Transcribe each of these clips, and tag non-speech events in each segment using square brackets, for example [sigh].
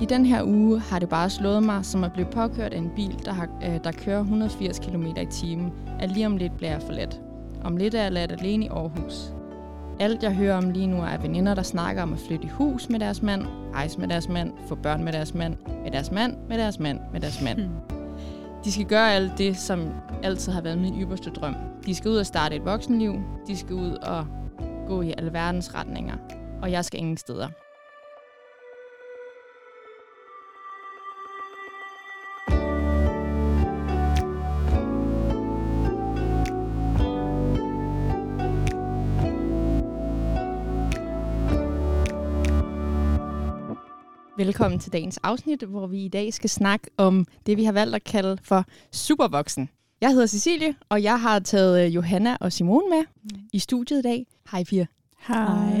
I den her uge har det bare slået mig, som at blive påkørt af en bil, der, har, øh, der kører 180 km i timen, at lige om lidt bliver jeg forladt. Om lidt er jeg ladt alene i Aarhus. Alt jeg hører om lige nu er veninder, der snakker om at flytte i hus med deres mand, rejse med deres mand, få børn med deres mand, med deres mand, med deres mand, med deres mand. Hmm. De skal gøre alt det, som altid har været min ypperste drøm. De skal ud og starte et voksenliv. De skal ud og gå i alverdens retninger. Og jeg skal ingen steder. Velkommen til dagens afsnit, hvor vi i dag skal snakke om det, vi har valgt at kalde for supervoksen. Jeg hedder Cecilie, og jeg har taget øh, Johanna og Simone med i studiet i dag. Hej, Pia. Hej. [laughs]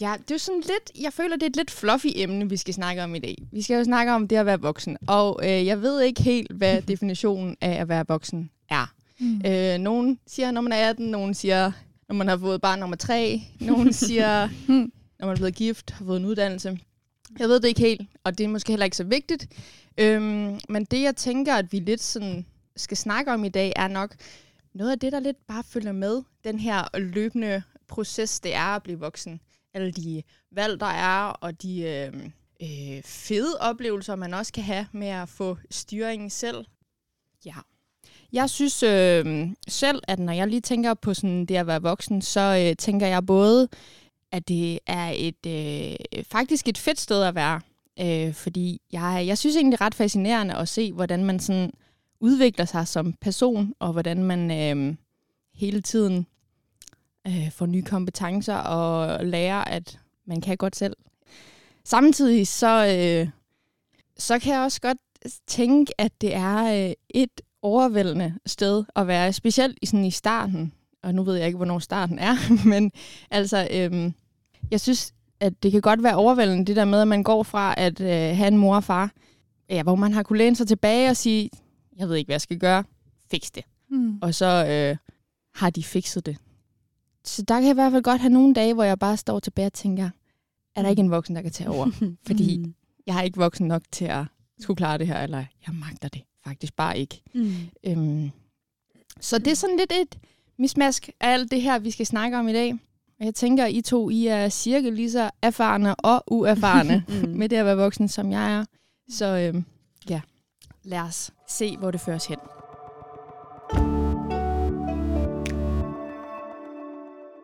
ja, det er sådan lidt, jeg føler, det er et lidt fluffy emne, vi skal snakke om i dag. Vi skal jo snakke om det at være voksen, og øh, jeg ved ikke helt, hvad [laughs] definitionen af at være voksen er. Mm. Øh, nogen siger, når man er 18, nogen siger, når man har fået barn nummer 3, nogen siger, [laughs] hmm, når man er blevet gift, har fået en uddannelse. Jeg ved det ikke helt, og det er måske heller ikke så vigtigt. Øhm, men det, jeg tænker, at vi lidt sådan skal snakke om i dag, er nok noget af det, der lidt bare følger med den her løbende proces, det er at blive voksen. Alle de valg, der er, og de øh, øh, fede oplevelser, man også kan have med at få styringen selv. Ja. Jeg synes øh, selv, at når jeg lige tænker på sådan det at være voksen, så øh, tænker jeg både at det er et øh, faktisk et fedt sted at være. Øh, fordi jeg, jeg synes egentlig ret fascinerende at se, hvordan man sådan udvikler sig som person, og hvordan man øh, hele tiden øh, får nye kompetencer og lærer, at man kan godt selv. Samtidig så, øh, så kan jeg også godt tænke, at det er øh, et overvældende sted at være, specielt i, sådan i starten. Og nu ved jeg ikke, hvornår starten er, [laughs] men altså, øh, jeg synes, at det kan godt være overvældende, det der med, at man går fra at øh, have en mor og far, ja, hvor man har kunne læne sig tilbage og sige, jeg ved ikke, hvad jeg skal gøre, fix det. Mm. Og så øh, har de fikset det. Så der kan jeg i hvert fald godt have nogle dage, hvor jeg bare står tilbage og tænker, er der ikke en voksen, der kan tage over? [laughs] Fordi mm. jeg er ikke voksen nok til at skulle klare det her, eller jeg magter det faktisk bare ikke. Mm. Øhm, så det er sådan lidt et mismask af alt det her, vi skal snakke om i dag. Jeg tænker, I to I er cirka lige så erfarne og uerfarne [laughs] mm. med det at være voksen, som jeg er. Så øh, ja, lad os se, hvor det føres hen.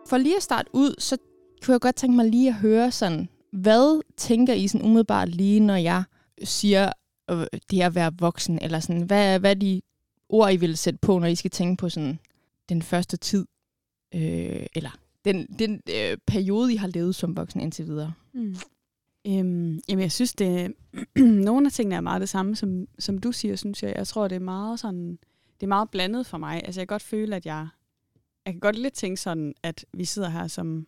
For lige at starte ud, så kunne jeg godt tænke mig lige at høre sådan, hvad tænker I sådan umiddelbart lige, når jeg siger øh, det at være voksen, eller sådan, hvad, hvad er de ord, I vil sætte på, når I skal tænke på sådan den første tid, øh, eller den, den øh, periode, I har levet som voksen indtil videre? Mm. Øhm, jamen, jeg synes, det [clears throat] nogle af tingene er meget det samme, som, som du siger, synes jeg. Jeg tror, det er meget sådan, det er meget blandet for mig. Altså, jeg kan godt føle, at jeg, jeg kan godt lidt tænke sådan, at vi sidder her som,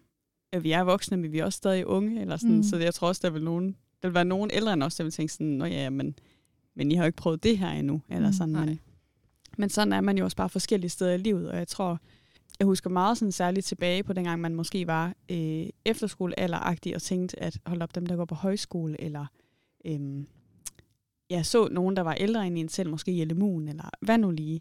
at vi er voksne, men vi er også stadig unge, eller sådan. Mm. Så jeg tror også, der vil, nogen, der vil være nogen ældre end os, der vil tænke sådan, nå ja, men, men I har jo ikke prøvet det her endnu, eller mm, sådan. Men, men sådan er man jo også bare forskellige steder i livet, og jeg tror, jeg husker meget sådan særligt tilbage på dengang, man måske var øh, efterskolealderagtig og tænkte, at hold op, dem der går på højskole, eller øh, jeg så nogen, der var ældre end en selv, måske i LMU'en, eller hvad nu lige,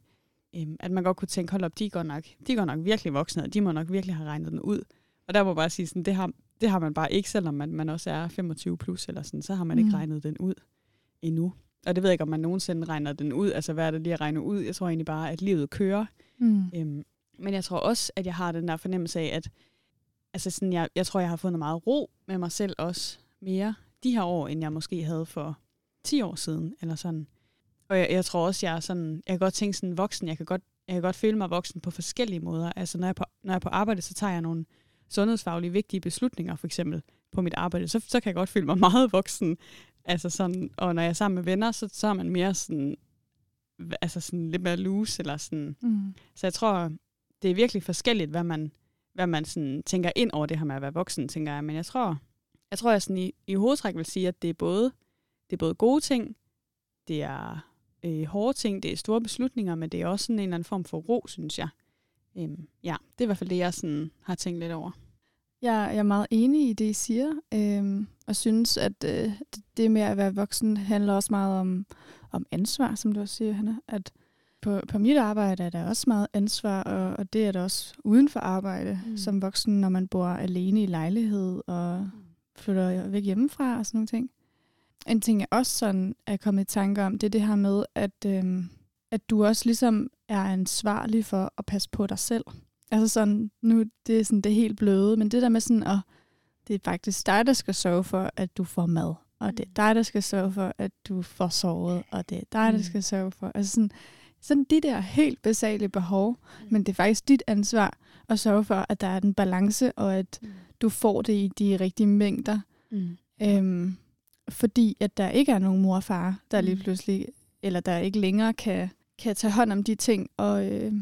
øh, at man godt kunne tænke, hold op, de går nok, de går nok virkelig voksne, og de må nok virkelig have regnet den ud. Og der må bare sige, sådan, det, har, det har man bare ikke, selvom man, man også er 25 plus, eller sådan, så har man mm. ikke regnet den ud endnu. Og det ved jeg ikke, om man nogensinde regner den ud, altså hvad er det lige at regne ud? Jeg tror egentlig bare, at livet kører. Mm. Øhm, men jeg tror også, at jeg har den der fornemmelse af, at altså sådan, jeg, jeg tror, jeg har fundet meget ro med mig selv også mere de her år, end jeg måske havde for 10 år siden, eller sådan. Og jeg, jeg tror også, jeg er sådan, jeg kan godt tænke sådan voksen, jeg kan godt, jeg kan godt føle mig voksen på forskellige måder. Altså når jeg, på, når jeg er på arbejde, så tager jeg nogle sundhedsfaglige vigtige beslutninger, for eksempel på mit arbejde, så, så kan jeg godt føle mig [laughs] meget voksen. Altså sådan, og når jeg er sammen med venner, så, så er man mere sådan, altså sådan lidt mere loose, eller sådan. Mm. Så jeg tror, det er virkelig forskelligt, hvad man, hvad man sådan tænker ind over det her med at være voksen, tænker jeg. Men jeg tror, jeg tror, jeg sådan i, i hovedtræk vil sige, at det er både, det er både gode ting, det er øh, hårde ting, det er store beslutninger, men det er også sådan en eller anden form for ro, synes jeg. Øhm, ja, det er i hvert fald det, jeg sådan har tænkt lidt over. Jeg, jeg er meget enig i det, I siger, øhm, og synes, at øh, det med at være voksen handler også meget om, om ansvar, som du også siger, Hanna. At på, på mit arbejde er der også meget ansvar, og, og det er der også uden for arbejde mm. som voksen, når man bor alene i lejlighed og flytter væk hjemmefra og sådan nogle ting. En ting, jeg også sådan er kommet i tanke om, det er det her med, at, øhm, at du også ligesom er ansvarlig for at passe på dig selv. Altså sådan, nu det er sådan det er helt bløde, men det der med sådan at, det er faktisk dig, der skal sørge for, at du får mad. Og det er dig, der skal sørge for, at du får sovet. Og det er dig, der mm. skal sørge for. Altså sådan, sådan de der helt basale behov, mm. men det er faktisk dit ansvar at sørge for, at der er den balance, og at mm. du får det i de rigtige mængder. Mm. Øhm, fordi at der ikke er nogen mor og far, der lige pludselig, eller der ikke længere kan, kan tage hånd om de ting. Og, øh,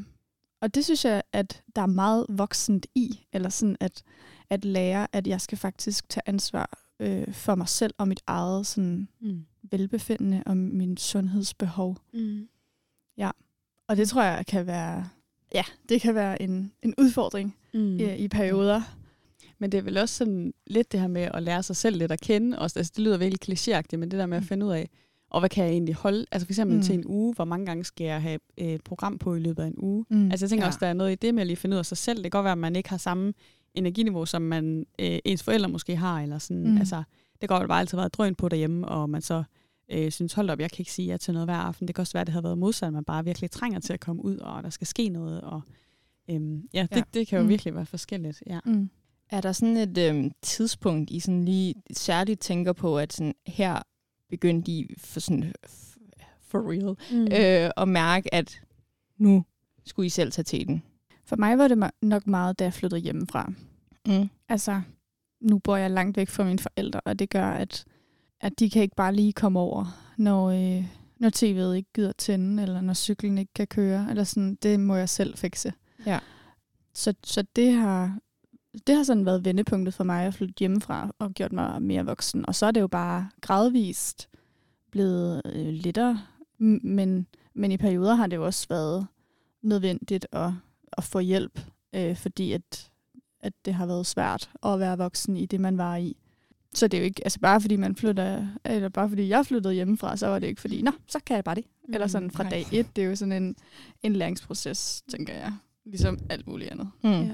og det synes jeg, at der er meget voksent i, eller sådan at, at lære, at jeg skal faktisk tage ansvar øh, for mig selv og mit eget sådan, mm. velbefindende og min sundhedsbehov. Mm. Ja, og det tror jeg kan være, ja, det kan være en, en udfordring mm. i, i perioder. Men det er vel også sådan lidt det her med at lære sig selv lidt at kende. Også, altså, det lyder virkelig klichéagtigt, men det der med at mm. finde ud af, og hvad kan jeg egentlig holde? Altså for eksempel mm. til en uge, hvor mange gange skal jeg have et program på i løbet af en uge? Mm. Altså jeg tænker ja. også, der er noget i det med at lige finde ud af sig selv. Det kan godt være, at man ikke har samme energiniveau, som man øh, ens forældre måske har. Eller sådan. Mm. Altså, det kan godt bare altid været drøn på derhjemme, og man så øh, synes, hold op, jeg kan ikke sige ja til noget hver aften. Det kan også være, at det har været modsat, at man bare virkelig trænger til at komme ud, og der skal ske noget. Og, øhm, ja, det, ja, det kan jo mm. virkelig være forskelligt. Ja. Mm. Er der sådan et øhm, tidspunkt, I sådan lige særligt tænker på, at sådan, her begyndte I for, sådan, for real mm. øh, at mærke, at nu skulle I selv tage til den? For mig var det nok meget, da jeg flyttede hjemmefra. Mm. Altså, nu bor jeg langt væk fra mine forældre, og det gør, at, at de kan ikke bare lige komme over, når, øh, når tv'et ikke gider tænde, eller når cyklen ikke kan køre, eller sådan, det må jeg selv fikse. Ja. Så, så det har det har sådan været vendepunktet for mig at flytte hjemmefra og gjort mig mere voksen. Og så er det jo bare gradvist blevet øh, lettere, men, men i perioder har det jo også været nødvendigt at, at få hjælp, øh, fordi at, at det har været svært at være voksen i det, man var i. Så det er jo ikke, altså bare fordi man flytter, eller bare fordi jeg flyttede hjemmefra, så var det ikke fordi, nå, så kan jeg bare det. Mm, eller sådan fra nej. dag et, det er jo sådan en, en læringsproces, tænker jeg. Ligesom alt muligt andet. Mm. Ja.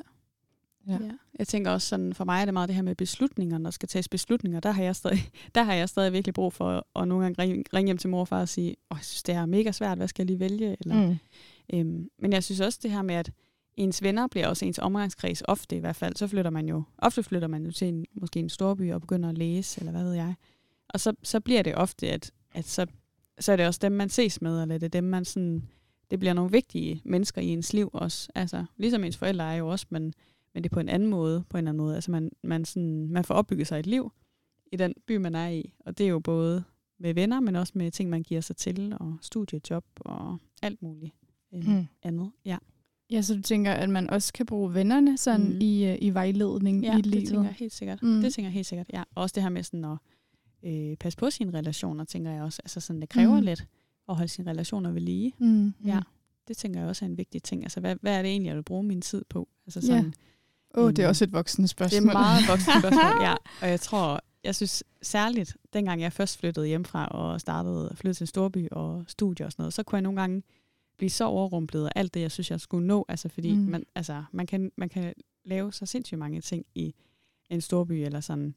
Ja. ja. Jeg tænker også sådan, for mig er det meget det her med beslutninger, når der skal tages beslutninger. Der har jeg stadig, [laughs] der har jeg stadig virkelig brug for at nogle gange ringe, ringe hjem til mor og far og sige, åh, jeg synes, det er mega svært, hvad skal jeg lige vælge? Eller, mm. øhm, men jeg synes også det her med, at ens venner bliver også ens omgangskreds, ofte i hvert fald, så flytter man jo, ofte flytter man jo til en, måske en storby og begynder at læse, eller hvad ved jeg. Og så, så bliver det ofte, at, at så, så er det også dem, man ses med, eller det er dem, man sådan, det bliver nogle vigtige mennesker i ens liv også. Altså, ligesom ens forældre er jo også, men men det er på en anden måde, på en anden måde. Altså man, man, sådan, man får opbygget sig et liv i den by, man er i, og det er jo både med venner, men også med ting, man giver sig til, og studiejob og alt muligt øh, mm. andet. Ja. Ja, så du tænker, at man også kan bruge vennerne sådan mm. i, uh, i vejledning ja, i livet? det tænker jeg helt sikkert. Mm. Det tænker jeg helt sikkert, ja. Og også det her med sådan at øh, passe på sine relationer, tænker jeg også. Altså sådan, det kræver mm. lidt at holde sine relationer ved lige. Mm. Ja, det tænker jeg også er en vigtig ting. Altså, hvad, hvad er det egentlig, jeg vil bruge min tid på? Altså sådan, ja Åh, oh, det er også et voksent spørgsmål. Det er meget voksent spørgsmål, ja. [laughs] Og jeg tror, jeg synes særligt, dengang jeg først flyttede hjemmefra og startede at flytte til en storby og studie og sådan noget, så kunne jeg nogle gange blive så overrumplet af alt det, jeg synes, jeg skulle nå. Altså, fordi mm. man, altså, man, kan, man kan lave så sindssygt mange ting i en storby eller sådan.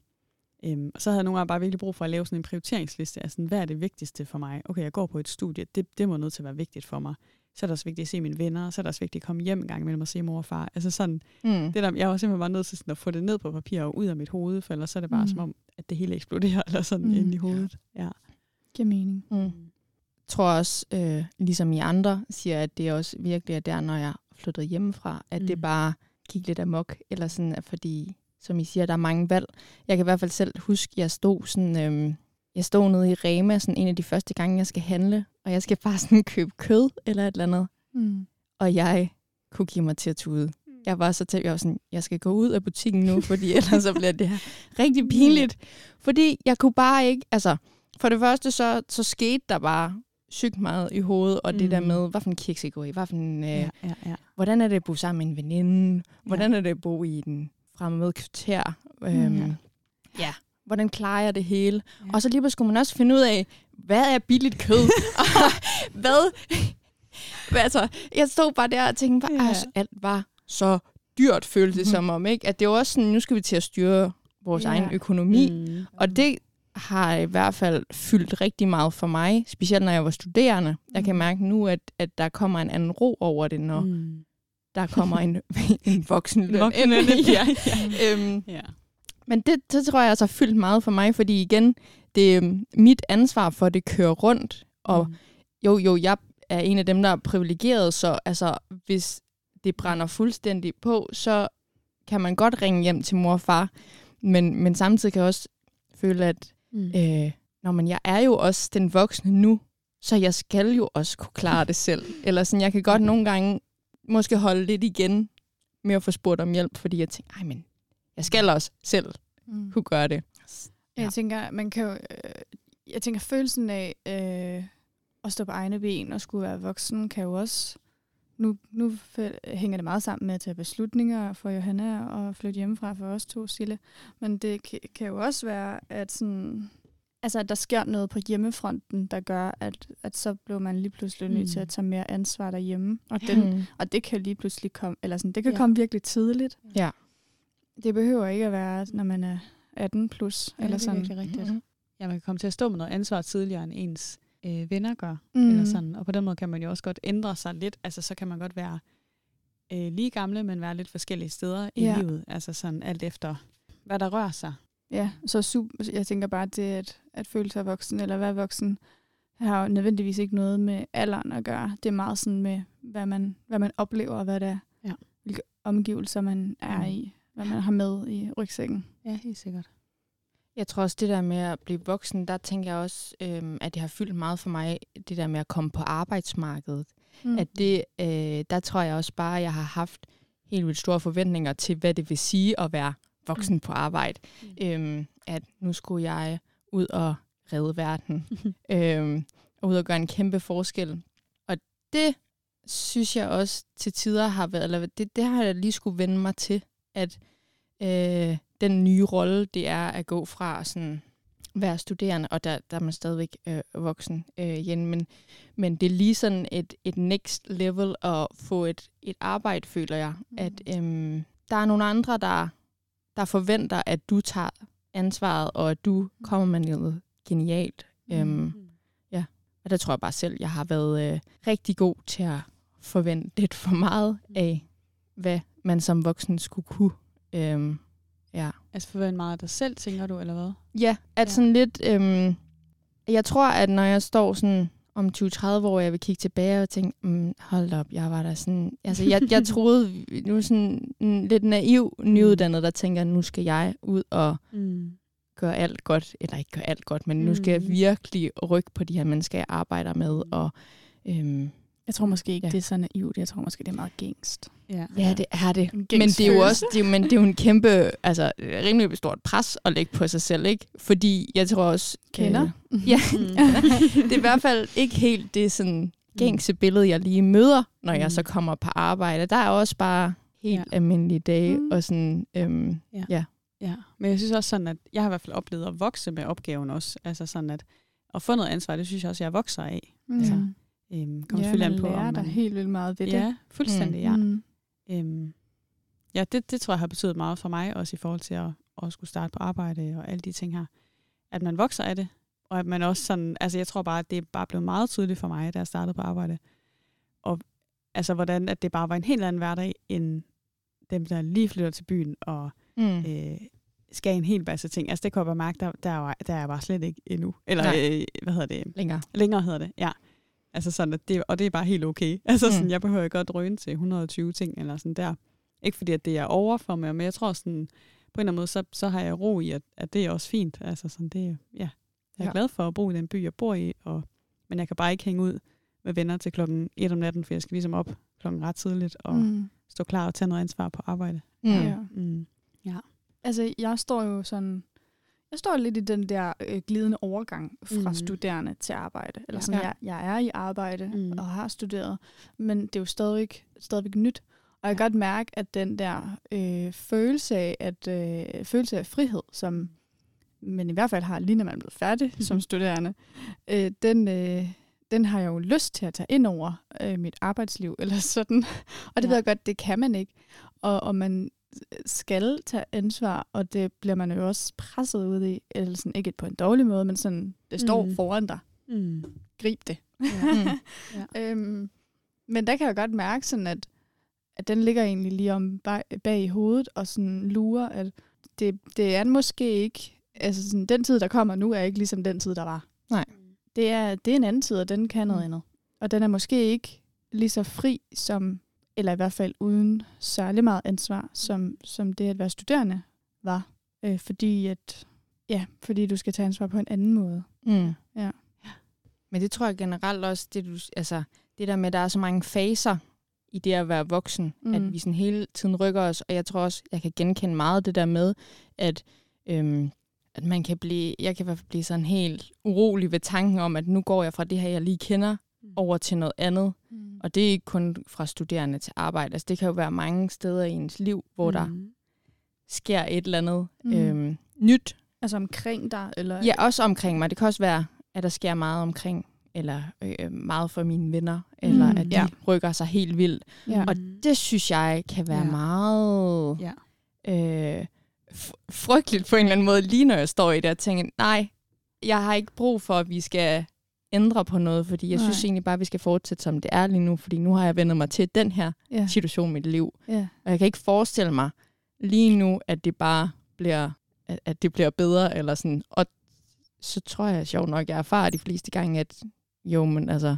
Øhm, og så havde jeg nogle gange bare virkelig brug for at lave sådan en prioriteringsliste. Altså, hvad er det vigtigste for mig? Okay, jeg går på et studie. Det, det må nødt til at være vigtigt for mig så er det også vigtigt at se mine venner, så er det også vigtigt at komme hjem en gang imellem og se mor og far. Altså sådan, mm. det der, jeg var simpelthen bare nødt til sådan at få det ned på papir og ud af mit hoved, for ellers så er det bare mm. som om, at det hele eksploderer [laughs] eller sådan mm. ind i hovedet. Ja. Giver mening. Mm. Jeg tror også, øh, ligesom I andre siger, at det også virkelig er der, når jeg flyttede hjemmefra, at mm. det bare gik lidt amok, eller sådan, at fordi, som I siger, der er mange valg. Jeg kan i hvert fald selv huske, at jeg stod sådan, øh, jeg stod nede i Rema, sådan en af de første gange, jeg skal handle, og jeg skal bare sådan købe kød eller et eller andet. Mm. Og jeg kunne give mig til at tude. Mm. Jeg var så tæt, jeg var sådan, jeg skal gå ud af butikken nu, fordi [laughs] ellers så bliver det her rigtig mm. pinligt. Fordi jeg kunne bare ikke, altså, for det første så, så skete der bare sygt meget i hovedet, og mm. det der mm. med, hvad for en kiks I går i, hvad for en, øh, ja, ja, ja. hvordan er det at bo sammen med en veninde, hvordan ja. er det at bo i den fremmede kvarter. Mm. Øhm, ja, hvordan klarer jeg det hele? Ja. Og så lige skulle man også finde ud af, hvad er billigt kød? [laughs] Og hvad? Altså, jeg stod bare der og tænkte bare, Ja. altså, alt var så dyrt, føltes det Mhm. som om. Ikke? At det var også sådan, nu skal vi til at styre vores Ja. egen økonomi. Mm. Og det har i hvert fald fyldt rigtig meget for mig, specielt når jeg var studerende. Jeg kan Mhm. mærke nu, at, at der kommer en anden ro over det, når mm. Mm. der kommer en, [laughs] en. Voksen løn, [laughs] ja. ja. Øhm, ja. Men det, det tror jeg altså fyldt meget for mig, fordi igen, det er øhm, mit ansvar for, at det kører rundt. Og Mm. jo, jo, jeg er en af dem, der er privilegeret, så altså, hvis det brænder fuldstændig på, så kan man godt ringe hjem til mor og far. Men, men samtidig kan jeg også føle, at Mm. øh, når man, jeg er jo også den voksne nu, så jeg skal jo også kunne klare det selv. Eller sådan, jeg kan godt nogle gange måske holde lidt igen med at få spurgt om hjælp, fordi jeg tænker, ej, men jeg skal også selv Mm. kunne gøre det. Ja. Jeg tænker, man kan jo, øh, jeg tænker, følelsen af øh, at stå på egne ben og skulle være voksen, kan jo også, nu, nu hænger det meget sammen med at tage beslutninger for Johanna og flytte hjemmefra for os to, Sille. Men det kan, kan jo også være, at sådan, altså, at der sker noget på hjemmefronten, der gør, at, at så bliver man lige pludselig nødt Mm. til at tage mere ansvar derhjemme. Og, den, Mm. og det kan lige pludselig komme, eller sådan, det kan ja. komme virkelig tidligt. Ja. Det behøver ikke at være, når man er 18 plus, Ja, eller det er sådan. rigtigt. Mhm. Ja, man kan komme til at stå med noget ansvar tidligere, end ens øh, venner gør. Mm. Eller sådan. Og på den måde kan man jo også godt ændre sig lidt. Altså, så kan man godt være øh, lige gamle, men være lidt forskellige steder i Ja. livet. Altså sådan alt efter, hvad der rører sig. Ja, så super, jeg tænker bare, det at, at føle sig voksen eller være voksen, har jo nødvendigvis ikke noget med alderen at gøre. Det er meget sådan med, hvad man, hvad man oplever, og hvad det er, Ja. hvilke omgivelser man er Mm. i, hvad man har med i rygsækken. Ja, helt sikkert. Jeg tror også, det der med at blive voksen, der tænker jeg også, øhm, at det har fyldt meget for mig, det der med at komme på arbejdsmarkedet. Mm. At det, øh, der tror jeg også bare, at jeg har haft helt vildt store forventninger til, hvad det vil sige at være voksen mm. på arbejde. Mm. Øhm, at nu skulle jeg ud og redde verden. [laughs] øhm, og ud og gøre en kæmpe forskel. Og det synes jeg også til tider har været, eller det, det har jeg lige skulle vende mig til, at øh, den nye rolle, det er at gå fra sådan være studerende, og der, der er man stadigvæk øh, voksen øh, igen, men, men det er lige sådan et, et next level at få et, et arbejde, føler jeg. Mm. At øhm, der er nogle andre, der, der forventer, at du tager ansvaret, og at du kommer med noget genialt. Mm. Øhm, ja, og der tror jeg bare selv, jeg har været øh, rigtig god til at forvente lidt for meget af, hvad man som voksen skulle kunne. Øhm, ja. Altså forvente meget af dig selv, tænker du, eller hvad? Ja, at Ja. sådan lidt... Øhm, jeg tror, at når jeg står sådan om 20-30 år, jeg vil kigge tilbage og tænke, mm, hold op, jeg var der sådan... Altså, jeg, jeg [laughs] troede, nu sådan en lidt naiv, nyuddannet, der tænker, nu skal jeg ud og Mm. gøre alt godt. Eller ikke gøre alt godt, men nu skal jeg Mm. virkelig rykke på de her mennesker, jeg arbejder med. Og, øhm, Jeg tror måske ikke, Ja. det er så naivt. Jeg tror måske, det er meget gængst. Ja. ja, det er det. En Men det er jo også det er, men det er jo en kæmpe, altså rimelig stort pres at lægge på sig selv, ikke? Fordi jeg tror også... Kender. Øh, [laughs] ja, Mm. det er i hvert fald ikke helt det sådan gængse billede, jeg lige møder, når jeg Mm. så kommer på arbejde. Der er også bare helt Ja. almindelige dage, mm. og sådan, øhm, Ja. ja. Ja, men jeg synes også sådan, at jeg har i hvert fald oplevet at vokse med opgaven også. Altså sådan at at få noget ansvar, det synes jeg også, jeg vokser af. Mm. Altså, Ja, Øhm, ja kommer selvfølgelig man an på, lærer om dig man... helt vildt meget ved det. Ja, fuldstændig, ja. Mm. Øhm, ja, det, det tror jeg har betydet meget for mig, også i forhold til at, at skulle starte på arbejde og alle de ting her. At man vokser af det, og at man også sådan, altså jeg tror bare, at det er bare blevet meget tydeligt for mig, da jeg startede på arbejde. Og altså hvordan, at det bare var en helt anden hverdag, end dem, der lige flytter til byen og Mm. øh, skal en hel masse ting. Altså det kan jeg bare mærke, der, der, var, der er jeg bare slet ikke endnu. Eller Nej. øh, hvad hedder det? Længere. Længere hedder det, ja. Altså sådan, at det, og det er bare helt okay. [laughs] Altså sådan, Mm. jeg behøver ikke at drøne til 120 ting eller sådan der. Ikke fordi, at det er over for mig, men jeg tror sådan, på en eller anden måde, så, så har jeg ro i, at, at det er også fint. Altså sådan, det, er- ja. Jeg er Ja. glad for at bo i den by, jeg bor i, og, men jeg kan bare ikke hænge ud med venner til klokken 1 om natten, for jeg skal ligesom op klokken ret tidligt og mm. Stå klar og tage noget ansvar på arbejde. Mm. Ja. Mm. Altså, jeg står jo sådan... Jeg står lidt i den der øh, glidende overgang fra mm. studerende til arbejde. Eller Ja. sådan, Ja. jeg, jeg er i arbejde Mm. og har studeret, men det er jo stadigvæk, stadigvæk nyt. Og jeg kan godt mærke, at den der øh, følelse, af, at, øh, følelse af frihed, som men i hvert fald har lige når man er blevet færdig mm. som studerende, øh, den, øh, den har jeg jo lyst til at tage ind over øh, mit arbejdsliv, [laughs] eller sådan. og det ja. ved jeg godt, det kan man ikke. Og, og man skal tage ansvar, og det bliver man jo også presset ud i, eller sådan, ikke på en dårlig måde, men sådan, det står mm. foran dig. Mm. Grib det. Ja. Mm. [laughs] ja. øhm, men der kan jeg godt mærke sådan, at, at den ligger egentlig lige om bag, bag i hovedet, og sådan lurer, at det, det er måske ikke, altså sådan, den tid, der kommer nu, er ikke ligesom den tid, der var. Nej. Det er, det er en anden tid, og den kan noget mm. andet. Og den er måske ikke lige så fri som, eller i hvert fald uden særlig meget ansvar, som, som det at være studerende var. Øh, fordi at, ja, fordi du skal tage ansvar på en anden måde. Mm. Ja. Men det tror jeg generelt også, det, du, altså, det der med, at der er så mange faser i det at være voksen, mm. at vi sådan hele tiden rykker os, og jeg tror også, jeg kan genkende meget det der med, at, øhm, at man kan blive, jeg kan i hvert fald blive sådan helt urolig ved tanken om, at nu går jeg fra det her, jeg lige kender, mm. over til noget andet. Mm. Og det er ikke kun fra studerende til arbejde. Altså, det kan jo være mange steder i ens liv, hvor mm. der sker et eller andet mm. øhm, nyt. Altså omkring dig? Eller? Ja, også omkring mig. Det kan også være, at der sker meget omkring eller øh, meget for mine venner, eller mm, at de ja. rykker sig helt vildt. Ja. Og det synes jeg kan være ja. meget ja. Øh, frygteligt på en eller anden måde, lige når jeg står i det og tænker, nej, jeg har ikke brug for, at vi skal ændre på noget, fordi jeg nej. synes egentlig bare, at vi skal fortsætte, som det er lige nu, fordi nu har jeg vendt mig til den her ja. situation i mit liv. Ja. Og jeg kan ikke forestille mig lige nu, at det bare bliver, at, at det bliver bedre, eller sådan. Og så tror jeg sjovt nok, jeg erfarer de fleste gange, at jo, men altså,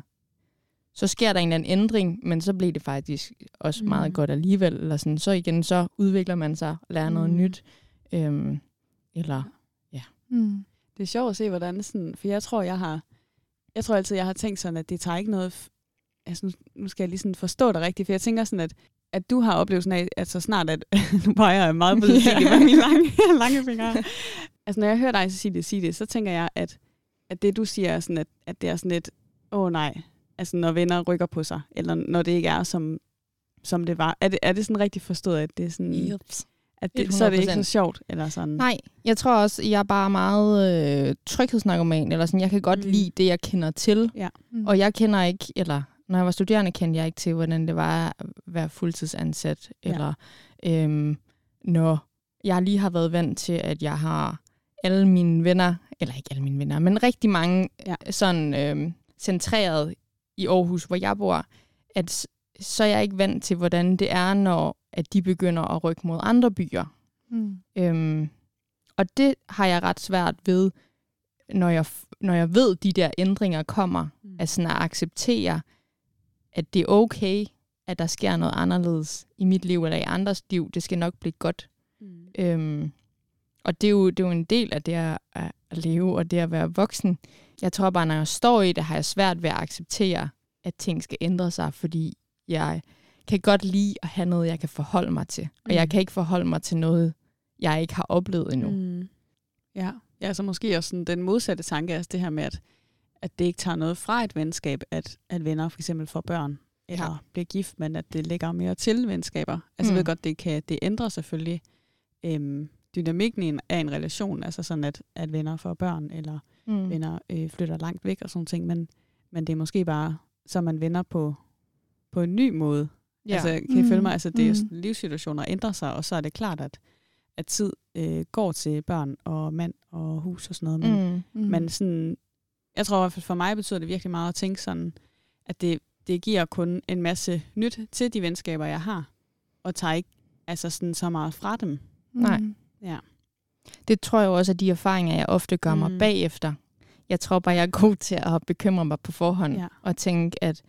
så sker der en eller anden ændring, men så bliver det faktisk også mm. meget godt alligevel. Eller sådan. Så igen, så udvikler man sig og lærer mm. noget nyt. Øhm, eller, ja. Mm. Det er sjovt at se, hvordan sådan, for jeg tror, jeg har, jeg tror altid, jeg har tænkt sådan, at det tager ikke noget, altså nu, skal jeg lige sådan forstå det rigtigt, for jeg tænker sådan, at, at du har oplevelsen af, at så snart, at nu peger jeg meget på det, med mine lange, [laughs] lange fingre. [laughs] Altså når jeg hører dig det, sige det, så tænker jeg, at at det, du siger, er sådan, at, at det er sådan et, åh oh, nej, altså når venner rykker på sig, eller når det ikke er, som, som det var. Er det, er det sådan rigtig forstået, at det er sådan... Yep. At det, så er det ikke så sjovt, eller sådan? Nej, jeg tror også, jeg er bare meget øh, tryghedsnarkoman, eller sådan, jeg kan godt mm. lide det, jeg kender til. Ja. Mm. Og jeg kender ikke, eller når jeg var studerende, kendte jeg ikke til, hvordan det var at være fuldtidsansat, ja. eller øhm, når jeg lige har været vant til, at jeg har alle mine venner, eller ikke alle mine venner, men rigtig mange ja. sådan øh, centreret i Aarhus, hvor jeg bor, at så er jeg ikke vant til, hvordan det er, når at de begynder at rykke mod andre byer. Mm. Øhm, og det har jeg ret svært ved, når jeg, når jeg ved, at de der ændringer kommer, mm. at sådan at acceptere, at det er okay, at der sker noget anderledes i mit liv eller i andres liv. Det skal nok blive godt. Mm. Øhm, og det er, jo, det er jo en del af det at, at leve og det at være voksen. Jeg tror bare, når jeg står i det, har jeg svært ved at acceptere, at ting skal ændre sig, fordi jeg kan godt lide at have noget, jeg kan forholde mig til. Og mm. jeg kan ikke forholde mig til noget, jeg ikke har oplevet endnu. Mm. Ja. ja, så måske også sådan den modsatte tanke, altså det her med, at, at det ikke tager noget fra et venskab, at, at venner for eksempel får børn, eller ja. bliver gift, men at det lægger mere til venskaber. Altså mm. jeg ved godt, det kan det ændrer selvfølgelig øhm, dynamikken i en, af en relation, altså sådan, at, at venner får børn, eller mm. venner øh, flytter langt væk og sådan ting, men, men det er måske bare, så man venner på, på en ny måde. Ja. Altså, kan mm. I følge mig? Altså, det er mm. livssituationer ændrer sig, og så er det klart, at, at tid øh, går til børn og mand og hus og sådan noget. Men, mm. Mm. men sådan, jeg tror i hvert fald for mig betyder det virkelig meget at tænke sådan, at det, det giver kun en masse nyt til de venskaber, jeg har, og tager ikke altså sådan så meget fra dem. Mm. Nej. Ja. Det tror jeg også, at de erfaringer, jeg ofte gør mig mm. bagefter. Jeg tror bare, jeg er god til at bekymre mig på forhånd, ja. og tænke, at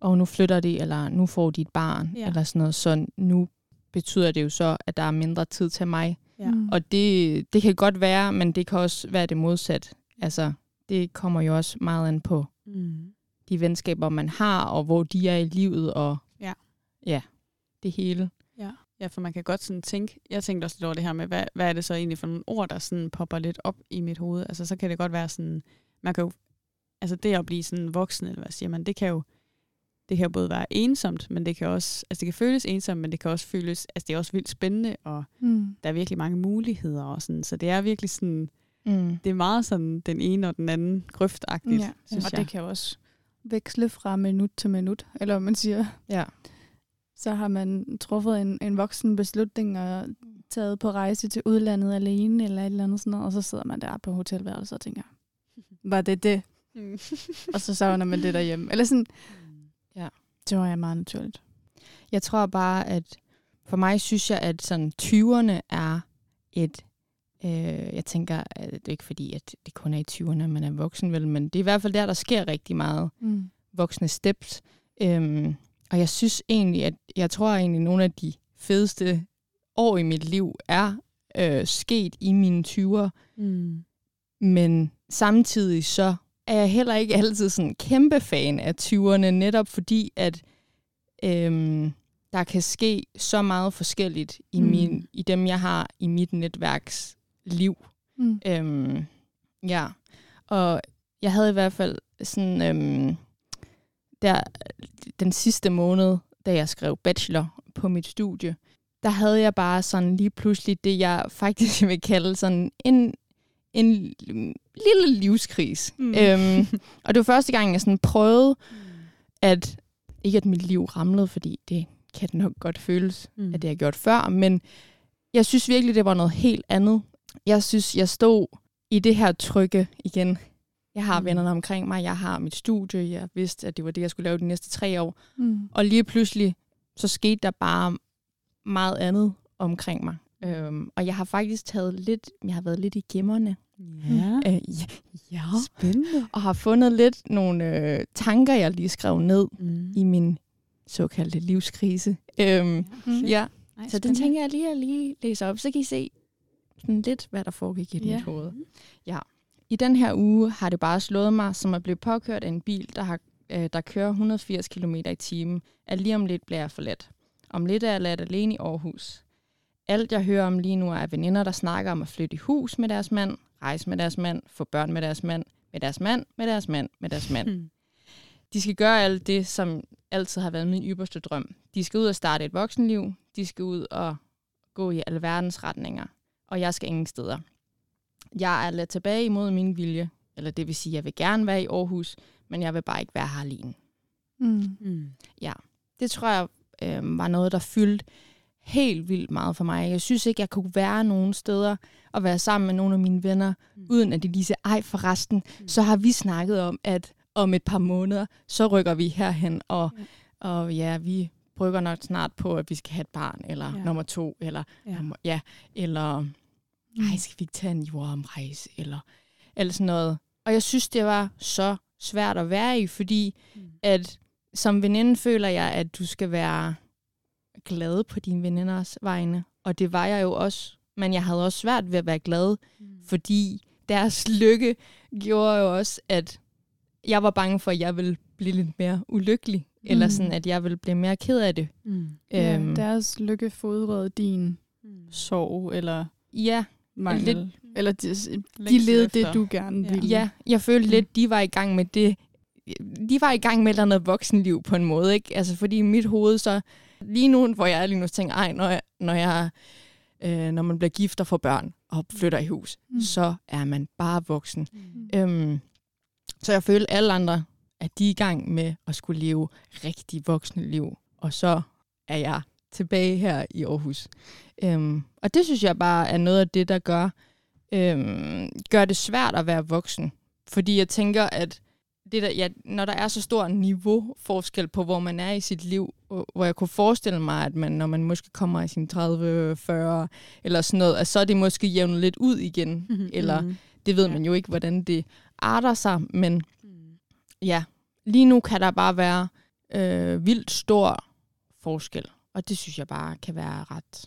oh, nu flytter de, eller nu får de et barn, ja. eller sådan noget. Så nu betyder det jo så, at der er mindre tid til mig. Ja. Mm. Og det, det kan godt være, men det kan også være det modsat. Altså, det kommer jo også meget an på mm. de venskaber, man har, og hvor de er i livet, og ja, ja det hele. Ja. Ja, for man kan godt sådan tænke, jeg tænkte også lidt over det her med, hvad, hvad er det så egentlig for nogle ord, der sådan popper lidt op i mit hoved? Altså så kan det godt være sådan, man kan jo, altså det at blive sådan voksen, eller hvad siger man, det kan jo, det kan både være ensomt, men det kan også, altså det kan føles ensomt, men det kan også føles, altså det er også vildt spændende, og Mm. der er virkelig mange muligheder og sådan, så det er virkelig sådan, Mm. det er meget sådan den ene og den anden grøftagtigt, Ja, synes og jeg. det kan også veksle fra minut til minut, eller man siger. Ja. Så har man truffet en, en voksen beslutning og taget på rejse til udlandet alene, eller et eller andet sådan noget, og så sidder man der på hotelværelset og tænker, var det det? Mm. Og så savner man det derhjemme. Eller sådan. Det var jeg meget naturligt. Jeg tror bare, at for mig synes jeg, at sådan 20'erne er et... Øh, jeg tænker, at det er ikke fordi, at det kun er i 20'erne, man er voksen, vel, men det er i hvert fald der, der sker rigtig meget Mm. voksne steps. Øhm, og jeg synes egentlig, at jeg tror egentlig, at nogle af de fedeste år i mit liv er øh, sket i mine 20'er. Mm. Men samtidig så er jeg heller ikke altid sådan kæmpe fan af 20'erne, netop fordi, at øhm, der kan ske så meget forskelligt i, Mm. min, i dem, jeg har i mit netværks liv. Mm. Øhm, ja, og jeg havde i hvert fald sådan, øhm, der, den sidste måned, da jeg skrev bachelor på mit studie, der havde jeg bare sådan lige pludselig det, jeg faktisk [laughs] vil kalde sådan en, en lille livskris. Mm. Mm. Øhm, og det var første gang, jeg sådan prøvede, at ikke at mit liv ramlede, fordi det kan det nok godt føles, Mm. at det har gjort før, men jeg synes virkelig, det var noget helt andet. Jeg synes, jeg stod i det her trygge igen. Jeg har Mm. vennerne omkring mig, jeg har mit studie, jeg vidste, at det var det, jeg skulle lave de næste tre år. Mm. Og lige pludselig, så skete der bare meget andet omkring mig. Øhm, og jeg har faktisk taget lidt, jeg har været lidt i gemmerne. Ja, Øh, ja, ja. spændende. Og har fundet lidt nogle øh, tanker, jeg lige skrev ned Mm. i min såkaldte livskrise. Øhm, Mm. ja, Ej, så den tænker jeg lige at lige læse op, så kan I se sådan lidt, hvad der foregik i Ja. mit hoved. Ja. I den her uge har det bare slået mig, som at blive påkørt af en bil, der, har, øh, der kører 180 km i timen, at lige om lidt bliver jeg forladt. Om lidt er jeg ladt alene i Aarhus. Alt jeg hører om lige nu er veninder, der snakker om at flytte i hus med deres mand, rejse med deres mand, få børn med deres mand, med deres mand, med deres mand, med deres mand. Mm. De skal gøre alt det, som altid har været min ypperste drøm. De skal ud og starte et voksenliv. De skal ud og gå i alverdens retninger. Og jeg skal ingen steder. Jeg er ladt tilbage imod min vilje. Eller det vil sige, jeg vil gerne være i Aarhus, men jeg vil bare ikke være her alene. Mm. Mm. Det tror jeg øh, var noget, der fyldte helt vildt meget for mig. Jeg synes ikke, jeg kunne være nogen steder og være sammen med nogle af mine venner, Mm. uden at de lige siger, ej forresten, Mm. så har vi snakket om, at om et par måneder, så rykker vi herhen, og, Ja. og ja, vi brygger nok snart på, at vi skal have et barn, eller Ja. nummer to, eller Ja. nummer, ja eller ej, skal vi ikke tage en jordomrejse, eller, eller sådan noget. Og jeg synes, det var så svært at være i, fordi Mm. at som veninde føler jeg, at du skal være glad på dine veninders vegne. Og det var jeg jo også. Men jeg havde også svært ved at være glad, Mm. fordi deres lykke gjorde jo også, at jeg var bange for, at jeg ville blive lidt mere ulykkelig. Mm. Eller sådan, at jeg ville blive mere ked af det. Mm. Ja, Øhm, deres lykke fodrede din Mm. sorg eller ja, mangel. Lidt- Eller de, de levede efter. det, du gerne Ja. ville. ja, jeg følte Mm. lidt, de var i gang med det. De var i gang med et eller andet voksenliv på en måde, ikke? Altså, fordi i mit hoved så... Lige nu, hvor jeg er lige nu, tænker ej, når, jeg, når, jeg, øh, når man bliver gift og får børn og flytter i hus, Mm. så er man bare voksen. Mm. Øhm, så jeg følte alle andre, at de er i gang med at skulle leve rigtig voksne liv. Og så er jeg tilbage her i Aarhus. Øhm, og det synes jeg bare er noget af det, der gør, øhm, gør det svært at være voksen. Fordi jeg tænker, at det der, ja, når der er så stor niveauforskel på, hvor man er i sit liv, hvor hvor jeg kunne forestille mig, at man, når man måske kommer i sin 30-40 eller sådan noget, at så er det måske jævnet lidt ud igen. [laughs] Mm. Eller Mm. det ved Ja. man jo ikke, hvordan det arter sig, men Mm. ja, lige nu kan der bare være øh, vildt stor forskel, og det synes jeg bare kan være ret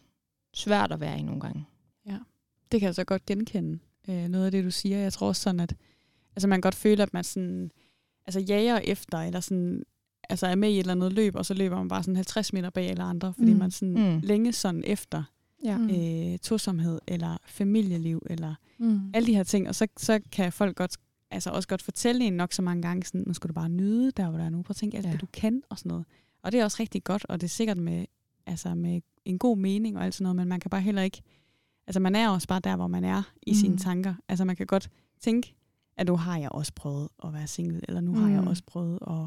svært at være i nogle gange. Det kan jeg så godt genkende, øh, noget af det, du siger. Jeg tror også sådan, at altså, man godt føle, at man sådan, altså, jager efter, eller sådan, altså, er med i et eller andet løb, og så løber man bare sådan 50 meter bag alle andre, fordi Mm. man sådan Mm. længe sådan efter Ja. Mm. øh, tosomhed, eller familieliv, eller Mm. alle de her ting, og så, så kan folk godt altså også godt fortælle en nok så mange gange, sådan, nu skal du bare nyde der, hvor der er nu. Prøv at tænke alt ja. det, du kan og sådan noget. Og det er også rigtig godt, og det er sikkert med, altså med en god mening og alt sådan noget, men man kan bare heller ikke, altså man er også bare der, hvor man er i mm. sine tanker. Altså man kan godt tænke, at nu har jeg også prøvet at være single, eller nu mm. har jeg også prøvet at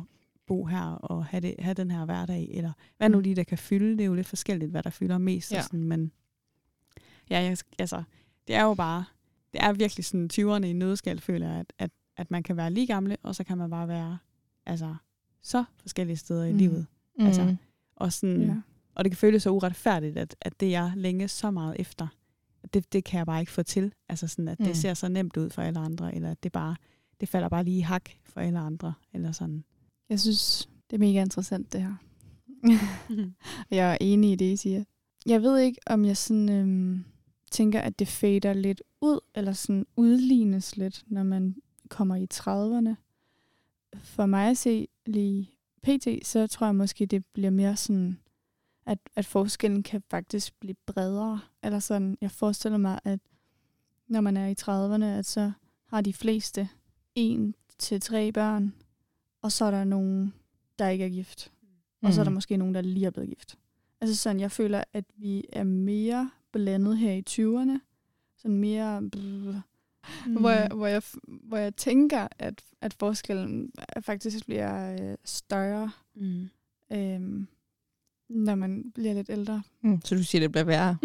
bo her og have, det, have den her hverdag, eller hvad nu mm. lige der kan fylde. Det er jo lidt forskelligt, hvad der fylder mest. Ja. Sådan, men ja, jeg, altså, det er jo bare, det er virkelig sådan 20'erne i nødskal, føler jeg, at, at, at man kan være lige gamle, og så kan man bare være altså, så forskellige steder i mm. livet. Altså, mm. og, sådan, ja. og det kan føles så uretfærdigt, at, at det jeg længe så meget efter, det, det kan jeg bare ikke få til. Altså sådan, at mm. det ser så nemt ud for alle andre, eller at det bare, det falder bare lige i hak for alle andre, eller sådan. Jeg synes, det er mega interessant, det her. [laughs] jeg er enig i det, I siger. Jeg ved ikke, om jeg sådan øhm, tænker, at det fader lidt ud, eller sådan udlignes lidt, når man kommer i 30'erne. For mig at se lige pt, så tror jeg måske, det bliver mere sådan, at, at forskellen kan faktisk blive bredere. Eller sådan, jeg forestiller mig, at når man er i 30'erne, at så har de fleste en til tre børn, og så er der nogen, der ikke er gift. Mm. Og så er der mm. måske nogen, der lige er blevet gift. Altså sådan, jeg føler, at vi er mere blandet her i 20'erne. Sådan mere... Mm. Hvor, jeg, hvor, jeg, hvor jeg tænker, at, at forskellen faktisk bliver øh, større, mm. øhm, når man bliver lidt ældre. Mm, så du siger, at det bliver værre?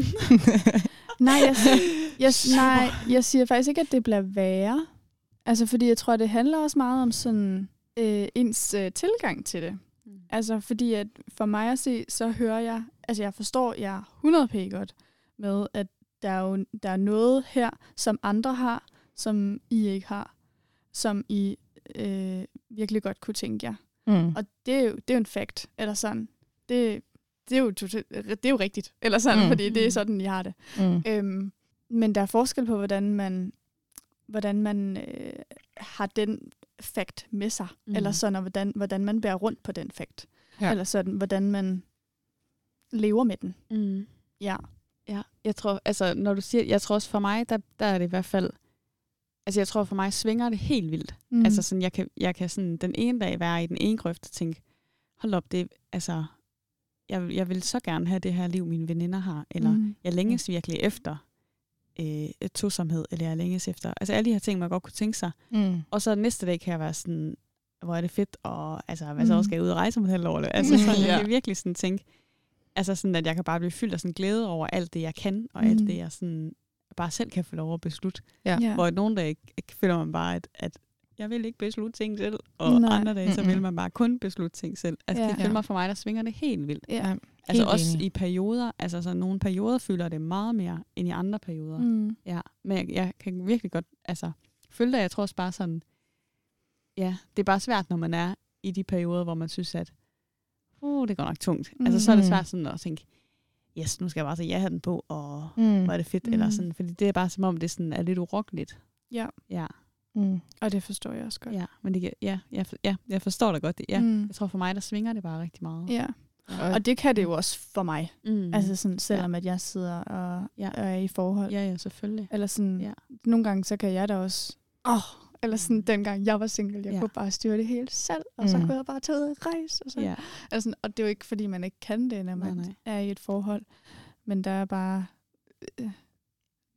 [laughs] nej, jeg, [laughs] jeg, nej, jeg siger faktisk ikke, at det bliver værre. Altså, fordi jeg tror, det handler også meget om sådan øh, ens øh, tilgang til det. Mm. Altså, fordi at for mig at se, så hører jeg, altså jeg forstår jeg 100 p godt med, at der er jo der er noget her, som andre har, som I ikke har, som I øh, virkelig godt kunne tænke jer. Mm. Og det er, jo, det er jo en fact, eller sådan. Det, det, er, jo det er jo rigtigt, eller sådan, mm. fordi det er sådan, I har det. Mm. Øhm, men der er forskel på, hvordan man, hvordan man øh, har den fakt med sig, mm. eller sådan, og hvordan, hvordan man bærer rundt på den fakt. Ja. Eller sådan, hvordan man lever med den. Mm. Ja. Ja, jeg tror, altså, når du siger, jeg tror også for mig, der, der er det i hvert fald, altså jeg tror for mig svinger det helt vildt. Mm. Altså sådan, jeg kan, jeg kan sådan den ene dag være i den ene grøft og tænke, hold op, det, altså, jeg, jeg vil så gerne have det her liv, mine veninder har, eller mm. jeg længes virkelig efter øh, tosomhed, eller jeg længes efter, altså alle de her ting, man godt kunne tænke sig. Mm. Og så næste dag kan jeg være sådan, hvor er det fedt, og altså, hvad så mm. skal jeg ud og rejse om et halvt år? [laughs] Altså sådan, ja. jeg kan virkelig sådan tænke, Altså sådan, at jeg kan bare blive fyldt af sådan glæde over alt det, jeg kan, og mm. alt det, jeg sådan bare selv kan få lov at beslutte. Ja. Ja. Hvor nogle dage føler man bare, at, at jeg vil ikke beslutte ting selv, og Nej. andre dage, så vil man bare kun beslutte ting selv. Altså ja. det føler mig for mig, der svinger det helt vildt. Ja. Altså helt også enig. i perioder, altså så nogle perioder føler det meget mere, end i andre perioder. Mm. Ja, men jeg, jeg kan virkelig godt, altså føle det, jeg tror også bare sådan, ja, det er bare svært, når man er i de perioder, hvor man synes, at uh, det går nok tungt. Mm. Altså, så er det mm. svært sådan at tænke, yes, nu skal jeg bare tage ja den på, og mm. hvor er det fedt, mm. eller sådan, fordi det er bare som om, det sådan er lidt urokkeligt. Ja. Ja. Mm. Og det forstår jeg også godt. Ja, men det, ja, jeg, ja, jeg forstår det godt. Det, ja. Mm. Jeg tror for mig, der svinger det bare rigtig meget. Ja. Og, og det kan det jo også for mig. Mm. Altså sådan, selvom ja. at jeg sidder og, ja. og er i forhold. Ja, ja, selvfølgelig. Eller sådan, ja. nogle gange så kan jeg da også, åh, oh, eller sådan, dengang jeg var single, jeg ja. kunne bare styre det hele selv, og mm. så kunne jeg bare tage ud og rejse. Og, så. Ja. Altså, og det er jo ikke, fordi man ikke kan det, når man nej, nej. er i et forhold. Men der er bare... Øh,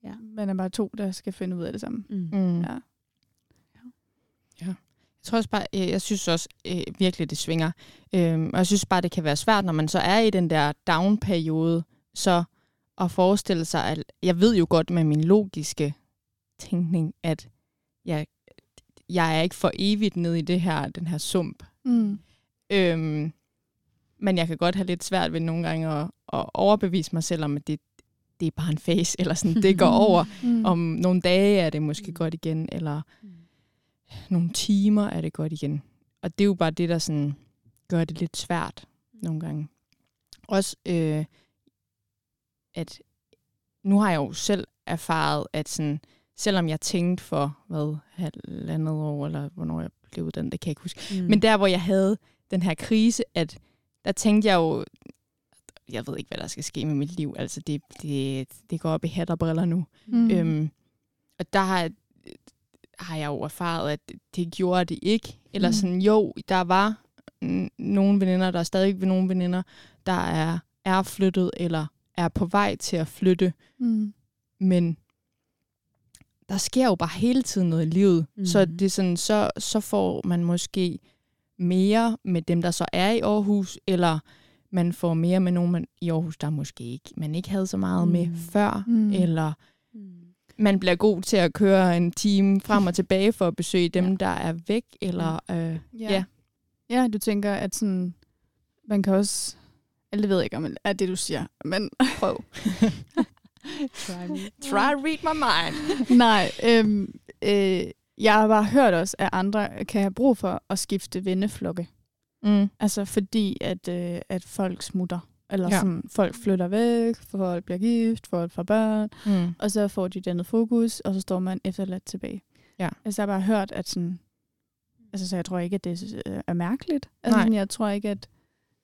ja. Man er bare to, der skal finde ud af det sammen. Mm. Mm. Ja. ja. Jeg tror også bare, øh, jeg synes også øh, virkelig, det svinger. Øhm, og jeg synes bare, det kan være svært, når man så er i den der down-periode, så at forestille sig, at jeg ved jo godt med min logiske tænkning, at jeg jeg er ikke for evigt ned i det her, den her sump. Mm. Øhm, men jeg kan godt have lidt svært ved nogle gange at, at overbevise mig selv om, at det, det er bare en fase, [laughs] eller sådan, det går over. [laughs] Mm. Om nogle dage er det måske mm. godt igen, eller mm. Nogle timer er det godt igen. Og det er jo bare det, der sådan gør det lidt svært nogle gange. Også, øh, at nu har jeg jo selv erfaret, at sådan, selvom jeg tænkte for, hvad, halvandet år, eller hvornår jeg blev uddannet, det kan jeg ikke huske. Mm. Men der, hvor jeg havde den her krise, at der tænkte jeg jo, jeg ved ikke, hvad der skal ske med mit liv. Altså, det, det, det går op i hat og briller nu. Mm. Øhm, og der har, har jeg jo erfaret, at det gjorde det ikke. Eller Mm. sådan, jo, der var nogle veninder, der er stadig nogle veninder, der er, er flyttet, eller er på vej til at flytte. Mm. Men der sker jo bare hele tiden noget i livet. Mm. Så det er sådan, så, så får man måske mere med dem, der så er i Aarhus, eller man får mere med nogen man, i Aarhus, der måske ikke, man ikke havde så meget mm. med før, Mm. eller Mm. Man bliver god til at køre en time frem og tilbage for at besøge dem, Ja. der er væk, eller øh, Ja. Ja. ja, du tænker, at sådan, man kan også, eller det ved jeg ikke, om det er det, du siger, men [laughs] prøv. Try me. Try read my mind. [laughs] nej, øhm, øh, jeg har bare hørt også, at andre kan have brug for at skifte venneflokke. Mm. Altså fordi, at, øh, at folk smutter. Eller Ja. sådan, folk flytter væk, folk bliver gift, folk får børn, Mm. og så får de et andet fokus, og så står man efterladt tilbage. Ja. Altså jeg har bare hørt, at sådan, altså så jeg tror ikke, at det øh, er mærkeligt. Altså Nej. jeg tror ikke, at,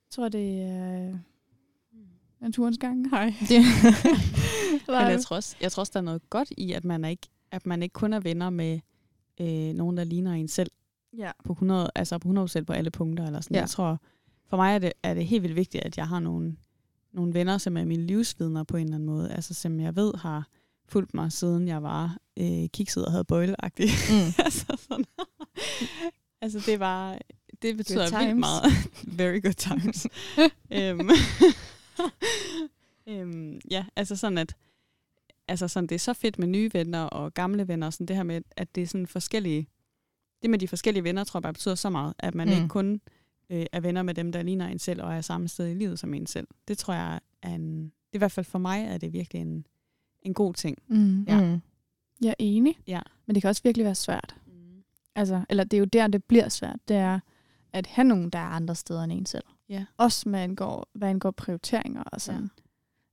jeg tror det er øh, naturens gang. Hej. [laughs] Det, [laughs] Men jeg tror, også, jeg tror også, der er noget godt i, at man ikke, at man ikke kun er venner med øh, nogen, der ligner en selv Ja. på 100, altså på 100 på alle punkter. Eller sådan. Ja. Jeg tror, for mig er det, er det helt vildt vigtigt, at jeg har nogle, nogle venner, som er mine livsvidner på en eller anden måde. Altså som jeg ved har fulgt mig, siden jeg var øh, kikset og havde bøjleagtig. mm. [laughs] altså, sådan. altså det var, det betyder vildt times. meget. [laughs] Very good times. [laughs] øhm, øhm, ja, altså sådan at, altså sådan, det er så fedt med nye venner og gamle venner, og sådan det her med, at det er sådan forskellige, det med de forskellige venner, tror jeg bare betyder så meget, at man mm. ikke kun øh, er venner med dem, der ligner en selv, og er samme sted i livet som en selv. Det tror jeg er en, det er i hvert fald for mig, er det virkelig en, en god ting. Mm. Ja. Mm. Jeg er enig, Ja. men det kan også virkelig være svært. Altså, eller det er jo der, det bliver svært. Det er at have nogen, der er andre steder end en selv. Ja. Også med angår, hvad angår prioriteringer og sådan. Ja.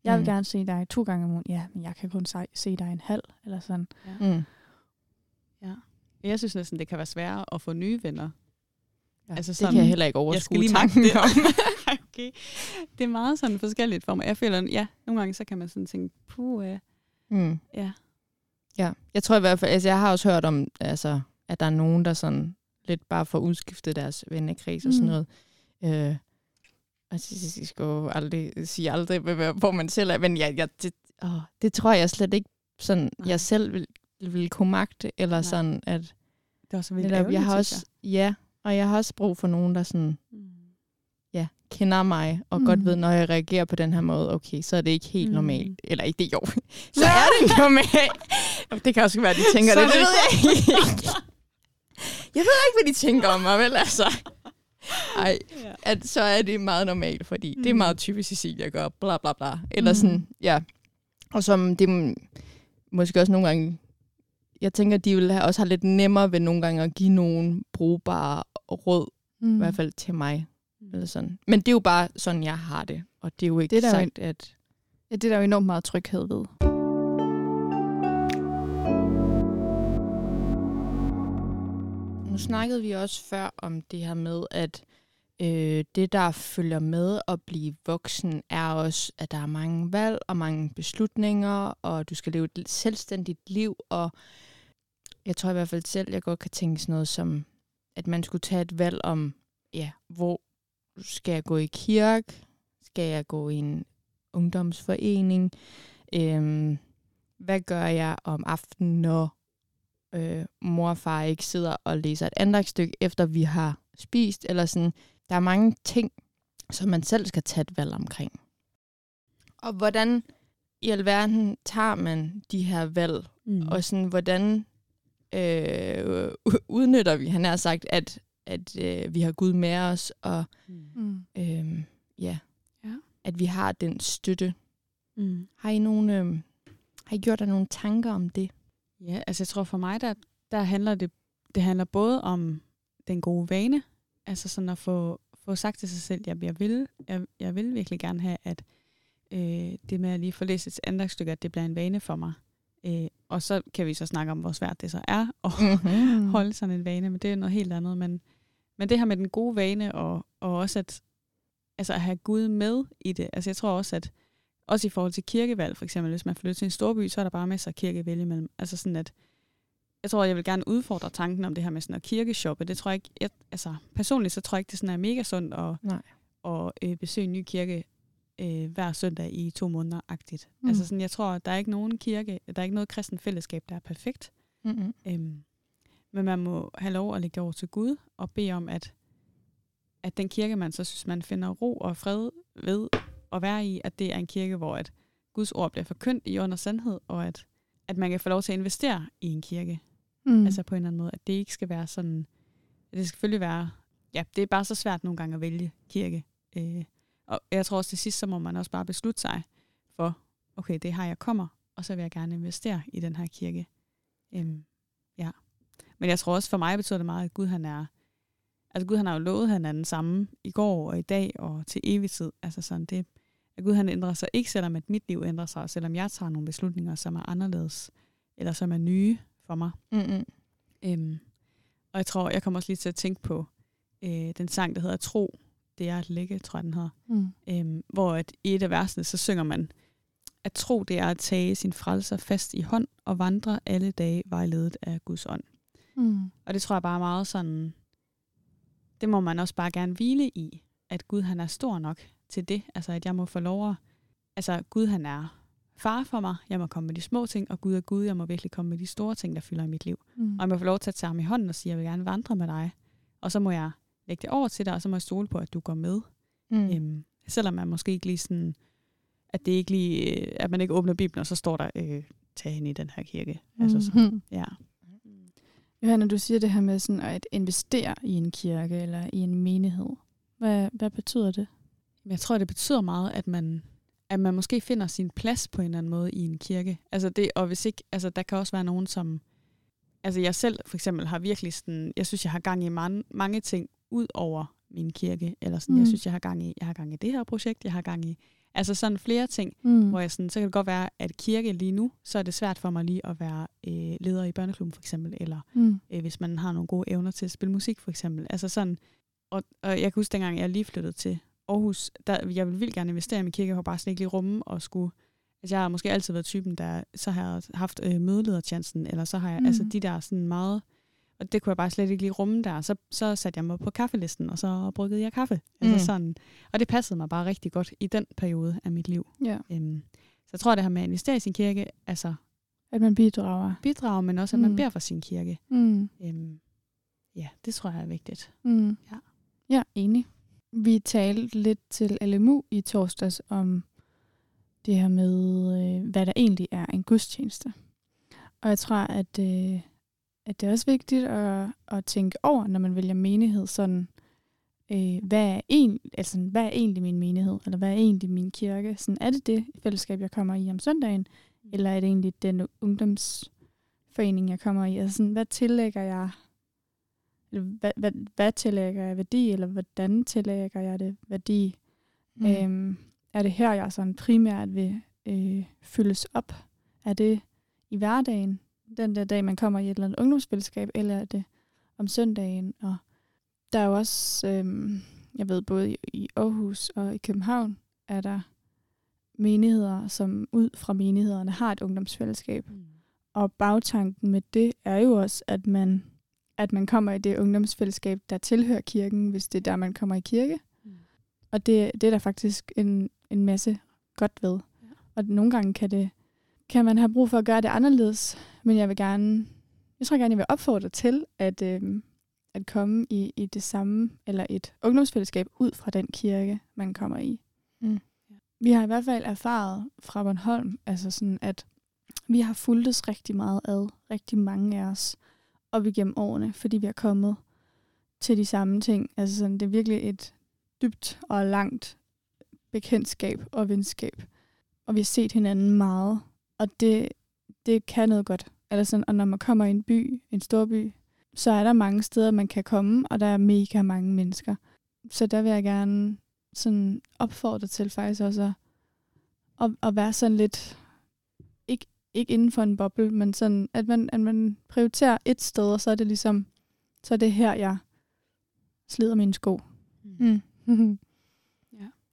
Jeg vil Mm. gerne se dig to gange om ugen. Ja, men jeg kan kun se, se dig en halv. Eller sådan. Mm. Jeg synes næsten, det kan være sværere at få nye venner. Ja, Altså det sådan, kan jeg heller ikke Jeg overskue magte tanken det. om. [laughs] Okay. Det er meget sådan forskelligt for mig. Jeg føler, ja, nogle gange så kan man sådan tænke, puh, uh, Mm. ja. Ja, jeg tror i hvert fald, altså jeg har også hørt om, altså, at der er nogen, der sådan lidt bare får udskiftet deres vennekreds og sådan Mm. noget. Øh, altså, jeg skal jo aldrig sige aldrig, hvor man selv er, men jeg, jeg, det, åh, det tror jeg slet ikke, sådan, Nej. jeg selv vil, vil kunne magte, eller Nej. sådan, at Det var så vildt jeg har også, ja, og jeg har også brug for nogen, der sådan. Mm. ja, kender mig, og mm. Godt ved, når jeg reagerer på den her måde, okay, så er det ikke helt Mm. normalt. Eller ikke det, jo. [laughs] så er det normalt. Det kan også være, at de tænker Så det. Det ved jeg ikke. Jeg ved ikke, hvad de tænker om mig, vel altså. Ej, at så er det meget normalt, fordi mm. det er Mm. meget typisk Cecilia gør, bla bla bla. Eller Mm. sådan, ja. Og som det måske også nogle gange, jeg tænker, de vil have, også have lidt nemmere ved nogle gange at give nogen brugbare råd, Mm. i hvert fald til mig. Eller sådan. Men det er jo bare sådan, jeg har det. Og det er jo ikke Det er det der jo sagt, at... Ja, det er der jo enormt meget tryghed ved. Nu snakkede vi også før om det her med, at øh, det, der følger med at blive voksen, er også, at der er mange valg og mange beslutninger, og du skal leve et selvstændigt liv, og jeg tror i hvert fald selv, jeg godt kan tænke sådan noget som, at man skulle tage et valg om, ja, hvor skal jeg gå i kirke? Skal jeg gå i en ungdomsforening? Øhm, hvad gør jeg om aftenen, når øh, mor og far ikke sidder og læser et andagsstykke, efter vi har spist, eller sådan. Der er mange ting, som man selv skal tage et valg omkring. Og hvordan i alverden tager man de her valg, Mm. og sådan, hvordan øh, udnytter vi, han har sagt, at, at øh, vi har Gud med os, og Mm. Mm. øh, ja, Ja. at vi har den støtte. Mm. Har I, nogle, øh, har I gjort dig nogle tanker om det? Ja, altså jeg tror for mig, der, der handler det, det handler både om den gode vane, altså sådan at få, få sagt til sig selv, at jeg vil, jeg, jeg vil virkelig gerne have, at øh, det med at lige få læst et andagsstykke, at det bliver en vane for mig. Øh, og så kan vi så snakke om, hvor svært det så er at Mm-hmm. [laughs] holde sådan en vane, men det er noget helt andet. Men, men det her med den gode vane, og, og også at, altså at have Gud med i det. Altså jeg tror også, at også i forhold til kirkevalg, for eksempel, hvis man flytter til en storby, så er der bare masser af kirke at vælge imellem. Altså sådan, at jeg tror, jeg vil gerne udfordre tanken om det her med sådan at kirkeshoppe. Det tror jeg ikke, jeg, altså personligt så tror jeg ikke, det sådan er mega sundt at, Nej. at øh, besøge en ny kirke øh, hver søndag i to måneder-agtigt. Mm. Mm. Altså sådan, jeg tror, der er ikke nogen kirke, der er ikke noget kristen fællesskab, der er perfekt. Mm-hmm. Øhm, men man må have lov at lægge over til Gud og bede om, at, at den kirke, man så synes, man finder ro og fred ved at være i, at det er en kirke, hvor at Guds ord bliver forkyndt i under sandhed, og at, at man kan få lov til at investere i en kirke. Mm. Altså på en eller anden måde, at det ikke skal være sådan, det skal selvfølgelig være, ja, det er bare så svært nogle gange at vælge kirke. Øh, og jeg tror også til sidst, så må man også bare beslutte sig for, okay, det er her, jeg kommer, og så vil jeg gerne investere i den her kirke. Øhm, ja. Men jeg tror også, for mig betyder det meget, at Gud han er, altså Gud han har jo lovet, at han er den samme i går og i dag og til evig tid. Altså sådan det, at Gud han ændrer sig ikke, selvom at mit liv ændrer sig, og selvom jeg tager nogle beslutninger, som er anderledes, eller som er nye for mig. Mm-hmm. Øhm, og jeg tror, jeg kommer også lige til at tænke på øh, den sang, der hedder Tro. Det er at lægge, tror jeg, den hedder. Mm. Øhm, hvor at i et af versene, så synger man, at tro, det er at tage sin frelser fast i hånd og vandre alle dage vejledet af Guds ånd. Mm. Og det tror jeg bare er meget sådan, det må man også bare gerne hvile i, at Gud han er stor nok til det. Altså at jeg må få lov at, altså Gud han er far for mig, jeg må komme med de små ting, og Gud er Gud, jeg må virkelig komme med de store ting, der fylder i mit liv. Mm. Og jeg må få lov til at tage ham i hånden og sige, jeg vil gerne vandre med dig. Og så må jeg lægge det over til dig, og så må jeg stole på, at du går med. Mm. Øhm, selvom man måske ikke lige sådan, at det ikke lige, øh, at man ikke åbner Bibelen, og så står der, øh, tag hende i den her kirke. Mm. Altså så, Mhm. ja. Johanna, du siger det her med sådan at investere i en kirke eller i en menighed. Hvad, hvad betyder det? Jeg tror, det betyder meget, at man, at man måske finder sin plads på en eller anden måde i en kirke. Altså det, og hvis ikke, altså der kan også være nogen, som, altså jeg selv for eksempel har virkelig sådan, jeg synes, jeg har gang i mange, mange ting ud over min kirke, eller sådan, mm. Jeg synes, jeg har gang i, jeg har gang i det her projekt, jeg har gang i, altså sådan flere ting, Mm. hvor jeg sådan, så kan det godt være, at kirke lige nu, så er det svært for mig lige at være øh, leder i børneklubben for eksempel, eller Mm. øh, hvis man har nogle gode evner til at spille musik for eksempel. Altså sådan, og, og jeg kan huske dengang, jeg lige flyttede til Aarhus, der, jeg ville vildt gerne investere i min kirke, jeg har bare slet ikke lige rumme og skulle, altså jeg har måske altid været typen, der så har jeg haft øh, mødelederchancen, eller så har jeg, mm. altså de der sådan meget, og det kunne jeg bare slet ikke lige rumme der, så, så satte jeg mig på kaffelisten, og så bryggede jeg kaffe. Altså Mm. sådan, og det passede mig bare rigtig godt i den periode af mit liv. Ja, Øhm, så jeg tror, det her med at investere i sin kirke, altså at man bidrager. bidrage, men også at man Mm. beder for sin kirke. Mm. Øhm, ja, det tror jeg er vigtigt. Mm. Ja. ja, enig. Vi talte lidt til LMU i torsdags om det her med, øh, hvad der egentlig er en gudstjeneste. Og jeg tror, at, øh, at det er også vigtigt at, at tænke over, når man vælger menighed, sådan, øh, hvad, er en, altså, hvad er egentlig min menighed, eller hvad er egentlig min kirke? Sådan, er det det fællesskab, jeg kommer i om søndagen, eller er det egentlig den ungdomsforening, jeg kommer i? Altså, sådan, hvad tillægger jeg eller hvad, hvad, hvad tillægger jeg værdi, eller hvordan tillægger jeg det værdi? Mm. Øhm, er det her, jeg sådan primært vil øh, fyldes op? Er det i hverdagen, den der dag, man kommer i et eller andet ungdomsfællesskab, eller er det om søndagen? Og der er jo også, øhm, jeg ved, både i, Aarhus og i København, er der menigheder, som ud fra menighederne har et ungdomsfællesskab. Og bagtanken med det er jo også, at man, at man kommer i det ungdomsfællesskab, der tilhører kirken, hvis det er der, man kommer i kirke. Mm. Og det, det er der faktisk en, en masse godt ved. Ja. Og nogle gange kan, det, kan man have brug for at gøre det anderledes, men jeg vil gerne, jeg tror gerne, jeg vil opfordre til at, øhm, at komme i, i det samme, eller et ungdomsfællesskab ud fra den kirke, man kommer i. Mm. Vi har i hvert fald erfaret fra Bornholm, altså sådan, at vi har fulgtes rigtig meget ad, rigtig mange af os, op igennem årene, fordi vi har kommet til de samme ting. Altså sådan, det er virkelig et dybt og langt bekendtskab og venskab. Og vi har set hinanden meget, og det, det kan noget godt. Eller sådan, og når man kommer i en by, en stor by, så er der mange steder, man kan komme, og der er mega mange mennesker. Så der vil jeg gerne sådan opfordre til faktisk også at, at, at være sådan lidt, ikke, ikke inden for en boble, men sådan, at man, at man prioriterer et sted, og så er det ligesom, så er det her, jeg slider mine sko. Mm. [laughs]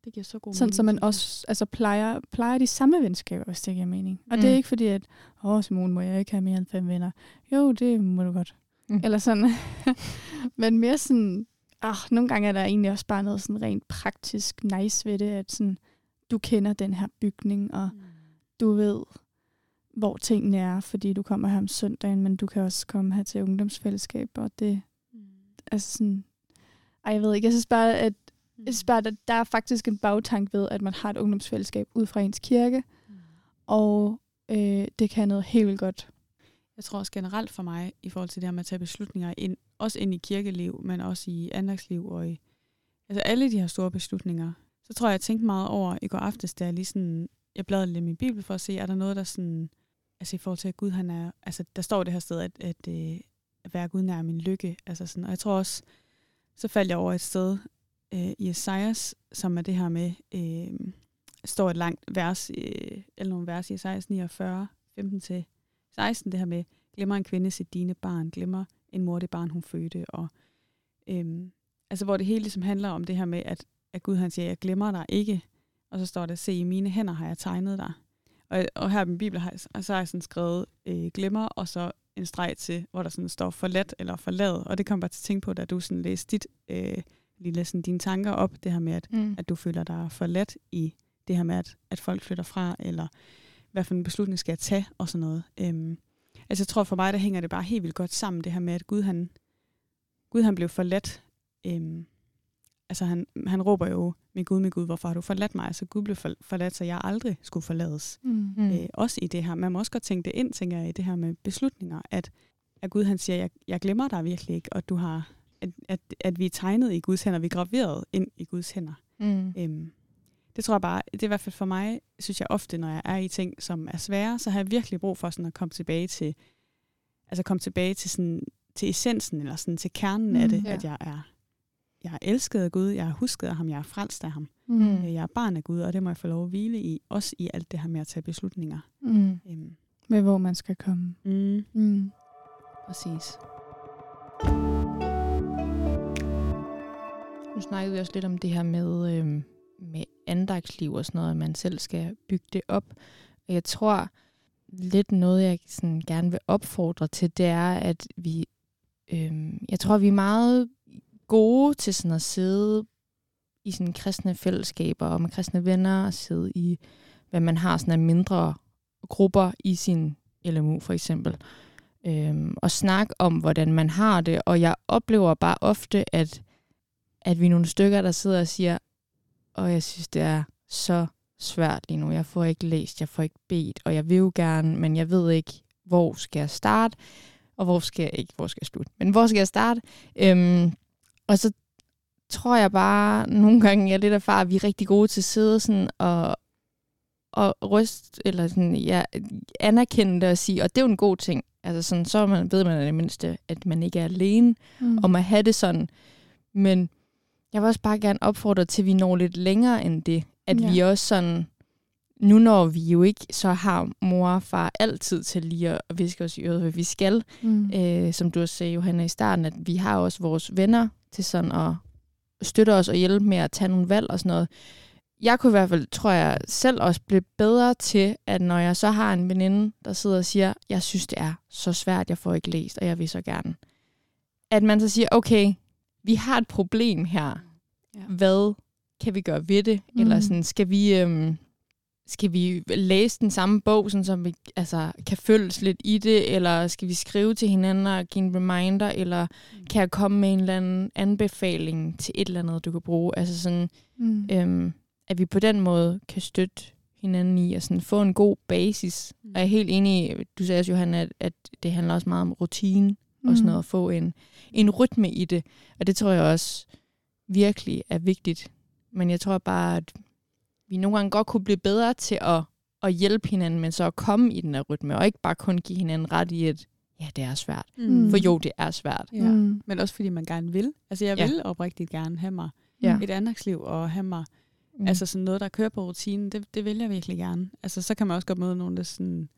Det giver så god Sådan, mening. så man også altså, plejer, plejer de samme venskaber, hvis det giver mening. Og mm. det Mm. er ikke fordi, at åh, Simone, må jeg ikke have mere end fem venner? Jo, det må du godt. Mm. Mm. Eller sådan. [laughs] Men mere sådan, ah, nogle gange er der egentlig også bare noget sådan rent praktisk nice ved det, at sådan, du kender den her bygning, og Mm. du ved, hvor tingene er, fordi du kommer her om søndagen, men du kan også komme her til ungdomsfællesskab, og det, Mm. altså sådan, ej, jeg ved ikke, jeg synes bare, at Mm. Jeg synes bare, at der er faktisk en bagtank ved, at man har et ungdomsfællesskab ud fra ens kirke, Mm. og øh, det kan noget helt vildt godt. Jeg tror også generelt for mig, i forhold til det her med at tage beslutninger, ind, også ind i kirkeliv, men også i andagsliv og i altså alle de her store beslutninger, så tror jeg, jeg tænkte meget over i går aftes, da jeg lige sådan, jeg bladrede lidt i min bibel for at se, er der noget, der sådan, altså i forhold til, at Gud han er, altså der står det her sted, at, at, øh, at være Gud nær min lykke, altså sådan, og jeg tror også, så faldt jeg over et sted øh, i Esajas, som er det her med, øh, står et langt vers, øh, eller nogle vers i Esajas 49, 15 til 16, det her med, glemmer en kvinde sit dine barn, glemmer en mor det barn, hun fødte, og øhm, altså hvor det hele ligesom handler om det her med, at, at Gud han siger, jeg glemmer dig ikke, og så står der, se i mine hænder har jeg tegnet dig. Og, og her i min bibel har jeg, og så har jeg sådan skrevet øh, glemmer, og så en streg til, hvor der sådan står forladt eller forladet, og det kom bare til at tænke på, da du sådan læste dit, øh, lige sådan dine tanker op, det her med, at Mm. at du føler dig forladt i det her med, at, at folk flytter fra, eller hvad for en beslutning skal jeg tage, og sådan noget. Øhm, altså jeg tror for mig, der hænger det bare helt vildt godt sammen, det her med, at Gud han, Gud, han blev forladt. Øhm, altså han, han råber jo, min Gud, min Gud, hvorfor har du forladt mig? Altså Gud blev for, forladt, så jeg aldrig skulle forlades. Mm. Mm. Øh, også i det her. Man må også godt tænke det ind, tænker jeg, i det her med beslutninger, at, at Gud han siger, jeg, jeg glemmer dig virkelig ikke, og du har, at, at, at vi er tegnet i Guds hænder, vi er graveret ind i Guds hænder. Mm. Øhm, det tror jeg bare, det er i hvert fald for mig, synes jeg ofte, når jeg er i ting, som er svære, så har jeg virkelig brug for sådan at komme tilbage til, altså komme tilbage til sådan, til essensen, eller sådan til kernen mm, af det, ja. at jeg er, jeg er elsket af Gud, jeg har husket af ham, jeg er frelst af ham, Mm. Øh, jeg er barn af Gud, og det må jeg få lov at hvile i, også i alt det her med at tage beslutninger. Mm. Øhm, Med hvor man skal komme. mm, Mm. Præcis. Nu snakkede vi også lidt om det her med, øhm, med andagsliv og sådan noget, at man selv skal bygge det op. Og jeg tror lidt noget, jeg sådan gerne vil opfordre til, det er, at vi, øhm, jeg tror, vi er meget gode til sådan at sidde i sådan kristne fællesskaber og med kristne venner og sidde i, hvad man har sådan af mindre grupper i sin LMU for eksempel øhm, og snakke om, hvordan man har det. Og jeg oplever bare ofte, at, at vi er nogle stykker, der sidder og siger, og jeg synes, det er så svært lige nu. Jeg får ikke læst, jeg får ikke bedt, og jeg vil jo gerne, men jeg ved ikke, hvor skal jeg starte, og hvor skal jeg ikke, hvor skal jeg slutte, men hvor skal jeg starte? Øhm, og så tror jeg bare, nogle gange jeg er lidt erfaren, at vi er rigtig gode til at sidde sådan og, og ryste, eller sådan, ja, anerkende det og sige, og det er jo en god ting. Altså sådan, så man, ved man i det mindste, at man ikke er alene Mm. om at have det sådan. Men jeg vil også bare gerne opfordre til, at vi når lidt længere end det. At ja. vi også sådan, nu når vi jo ikke så har mor og far altid til lige at viske os i øret, hvad vi skal. Mm. Øh, som du også sagde, Johanna, i starten, at vi har også vores venner til sådan at støtte os og hjælpe med at tage nogle valg og sådan noget. Jeg kunne i hvert fald, tror jeg, selv også blive bedre til, at når jeg så har en veninde, der sidder og siger, jeg synes, det er så svært, jeg får ikke læst, og jeg vil så gerne. At man så siger, okay, vi har et problem her. Ja. Hvad kan vi gøre ved det? Mm. Eller sådan, skal vi, øhm, skal vi læse den samme bog, sådan, så vi altså, kan følges lidt i det? Eller skal vi skrive til hinanden og give en reminder? Eller Mm. kan jeg komme med en eller anden anbefaling til et eller andet, du kan bruge? Altså sådan, Mm. øhm, at vi på den måde kan støtte hinanden i og sådan få en god basis. Mm. Og jeg er helt enig, i- du sagde også, Johanna, at, at det handler også meget om rutine og sådan noget, at få en, en rytme i det. Og det tror jeg også virkelig er vigtigt. Men jeg tror bare, at vi nogle gange godt kunne blive bedre til at, at hjælpe hinanden, men så at komme i den her rytme, og ikke bare kun give hinanden ret i, at ja, det er svært. Mm. For jo, det er svært. Ja. Mm. Men også fordi man gerne vil. Altså jeg Ja. vil oprigtigt gerne have mig Ja. et andagsliv og have mig Mm. Altså sådan noget, der kører på rutinen, det, det vil jeg virkelig gerne. Altså så kan man også godt møde nogen, der sådan,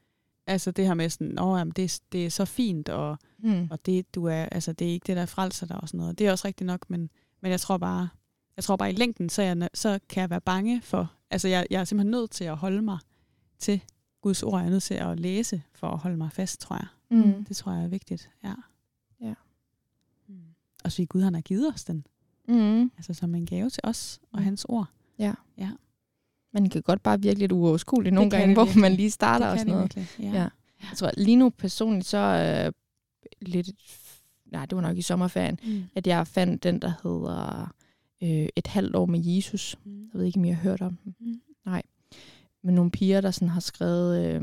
altså det her med sådan, åh, jamen, det, det er så fint, og, mm. og det, du er, altså, det er ikke det, der frelser dig og sådan noget. Det er også rigtigt nok, men, men jeg tror bare, jeg tror bare i længden, så, jeg, så kan jeg være bange for, altså jeg, jeg er simpelthen nødt til at holde mig til Guds ord, jeg er nødt til at læse for at holde mig fast, tror jeg. Mm. Det tror jeg er vigtigt, ja. Ja. Mm. Og så Gud, han har givet os den, Mm. altså som en gave til os og Mm. hans ord. Ja. Ja. Man kan godt bare virke lidt uoverskueligt nogle gange, hvor man lige starter og sådan noget. virkelig, Ja. ja. Jeg tror, lige nu personligt, så øh, lidt... Nej, det var nok i sommerferien, Mm. at jeg fandt den, der hedder øh, Et halvt år med Jesus. Mm. Jeg ved ikke, om I har hørt om den. Mm. med nogle piger, der sådan har skrevet... Øh,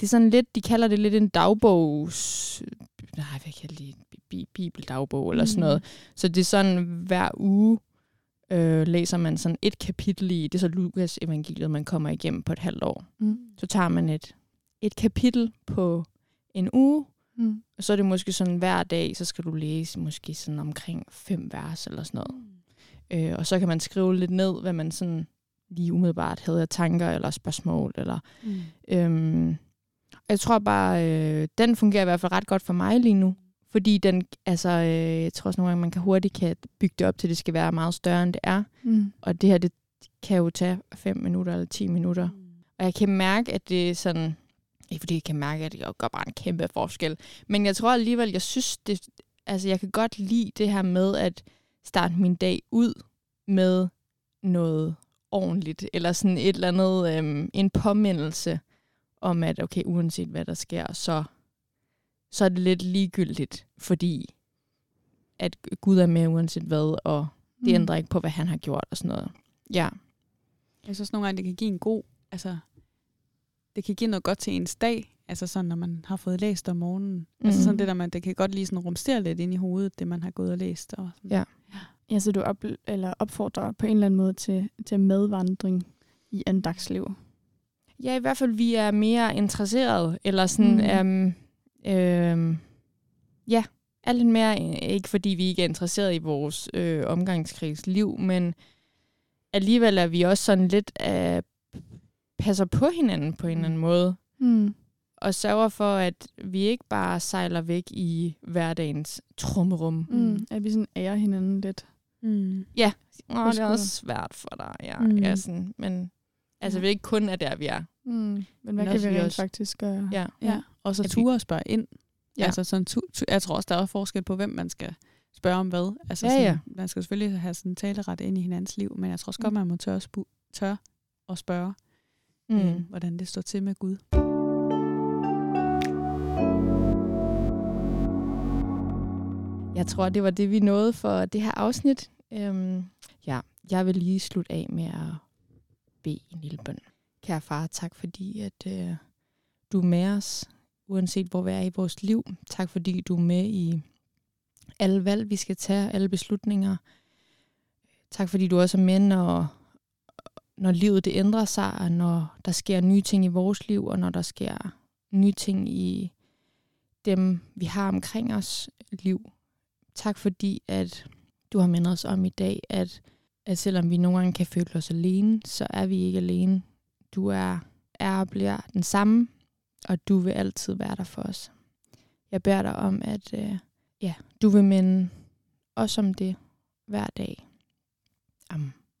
det er sådan lidt, de kalder det lidt en dagbogs... Nej, hvad kan jeg lide? Bi- Bibeldagbog eller sådan Mm. noget. Så det er sådan, hver uge øh, læser man sådan et kapitel i, det er så Lukas evangeliet, man kommer igennem på et halvt år. Mm. Så tager man et, et kapitel på en uge, Mm. og så er det måske sådan hver dag, så skal du læse måske sådan omkring fem vers eller sådan noget. Øh, og så kan man skrive lidt ned, hvad man sådan lige umiddelbart havde af tanker eller spørgsmål. Eller, Mm. øhm, jeg tror bare, øh, den fungerer i hvert fald ret godt for mig lige nu. Fordi den, altså, øh, jeg tror også nogle gange, man kan hurtigt kan bygge det op til, at det skal være meget større, end det er. Mm. Og det her, det kan jo tage 5 minutter eller 10 minutter. Og jeg kan mærke, at det er sådan... Ikke fordi jeg kan mærke, at det gør bare en kæmpe forskel. Men jeg tror alligevel, jeg synes, det, altså jeg kan godt lide det her med at starte min dag ud med noget ordentligt. Eller sådan et eller andet, øhm, en påmindelse om, at okay, uanset hvad der sker, så, så er det lidt ligegyldigt, fordi at Gud er med uanset hvad, og det Mm. ændrer ikke på, hvad han har gjort og sådan noget. Ja. Jeg synes nogle gange, det kan give en god, altså, det kan give noget godt til ens dag, altså sådan, når man har fået læst om morgenen. Mm. Altså sådan det der, man, det kan godt lige sådan rumstere lidt ind i hovedet, det man har gået og læst. Og sådan. Ja. Ja, så du op, eller opfordrer på en eller anden måde til, til medvandring i andagsliv. Ja, i hvert fald, vi er mere interesserede, eller sådan, Mm. mm. øhm, øhm, ja, lidt mere, ikke fordi vi ikke er interesseret i vores øh, omgangskreds liv, men alligevel er vi også sådan lidt, øh, passer på hinanden på en eller anden måde, Mm. og sørger for, at vi ikke bare sejler væk i hverdagens trummerum. Mm. At vi sådan ærer hinanden lidt. Mm. Ja, Åh, det er også svært for dig, ja. Mm. ja sådan, men altså, vi ikke kun er der, vi er. Mm. Men hvad Men kan også vi rent også- faktisk gøre? Ja. Ja. Og så At vi- ture og spørge ind. Ja. Ja. Altså sådan, tu, tu, jeg tror også, der er forskel på, hvem man skal spørge om hvad. Altså Ja, sådan, ja. Man skal selvfølgelig have sådan taleret ind i hinandens liv, men jeg tror også godt, Mm. man må tør, at spu- tør at spørge, mm. øh, hvordan det står til med Gud. Jeg tror, det var det, vi nåede for det her afsnit. Øhm, ja, jeg vil lige slutte af med at bede en lille bøn. Kære far, tak fordi, at øh, du er med os, uanset hvor vi er i vores liv. Tak fordi, du er med i alle valg, vi skal tage, alle beslutninger. Tak fordi, du også er med, når, når livet det ændrer sig, og når der sker nye ting i vores liv, og når der sker nye ting i dem, vi har omkring os liv. Tak fordi, at du har mindet os om i dag, at, at selvom vi nogle gange kan føle os alene, så er vi ikke alene. Du er, er og bliver den samme, og du vil altid være der for os. Jeg beder dig om, at øh, ja, du vil minde os om det hver dag. Amen.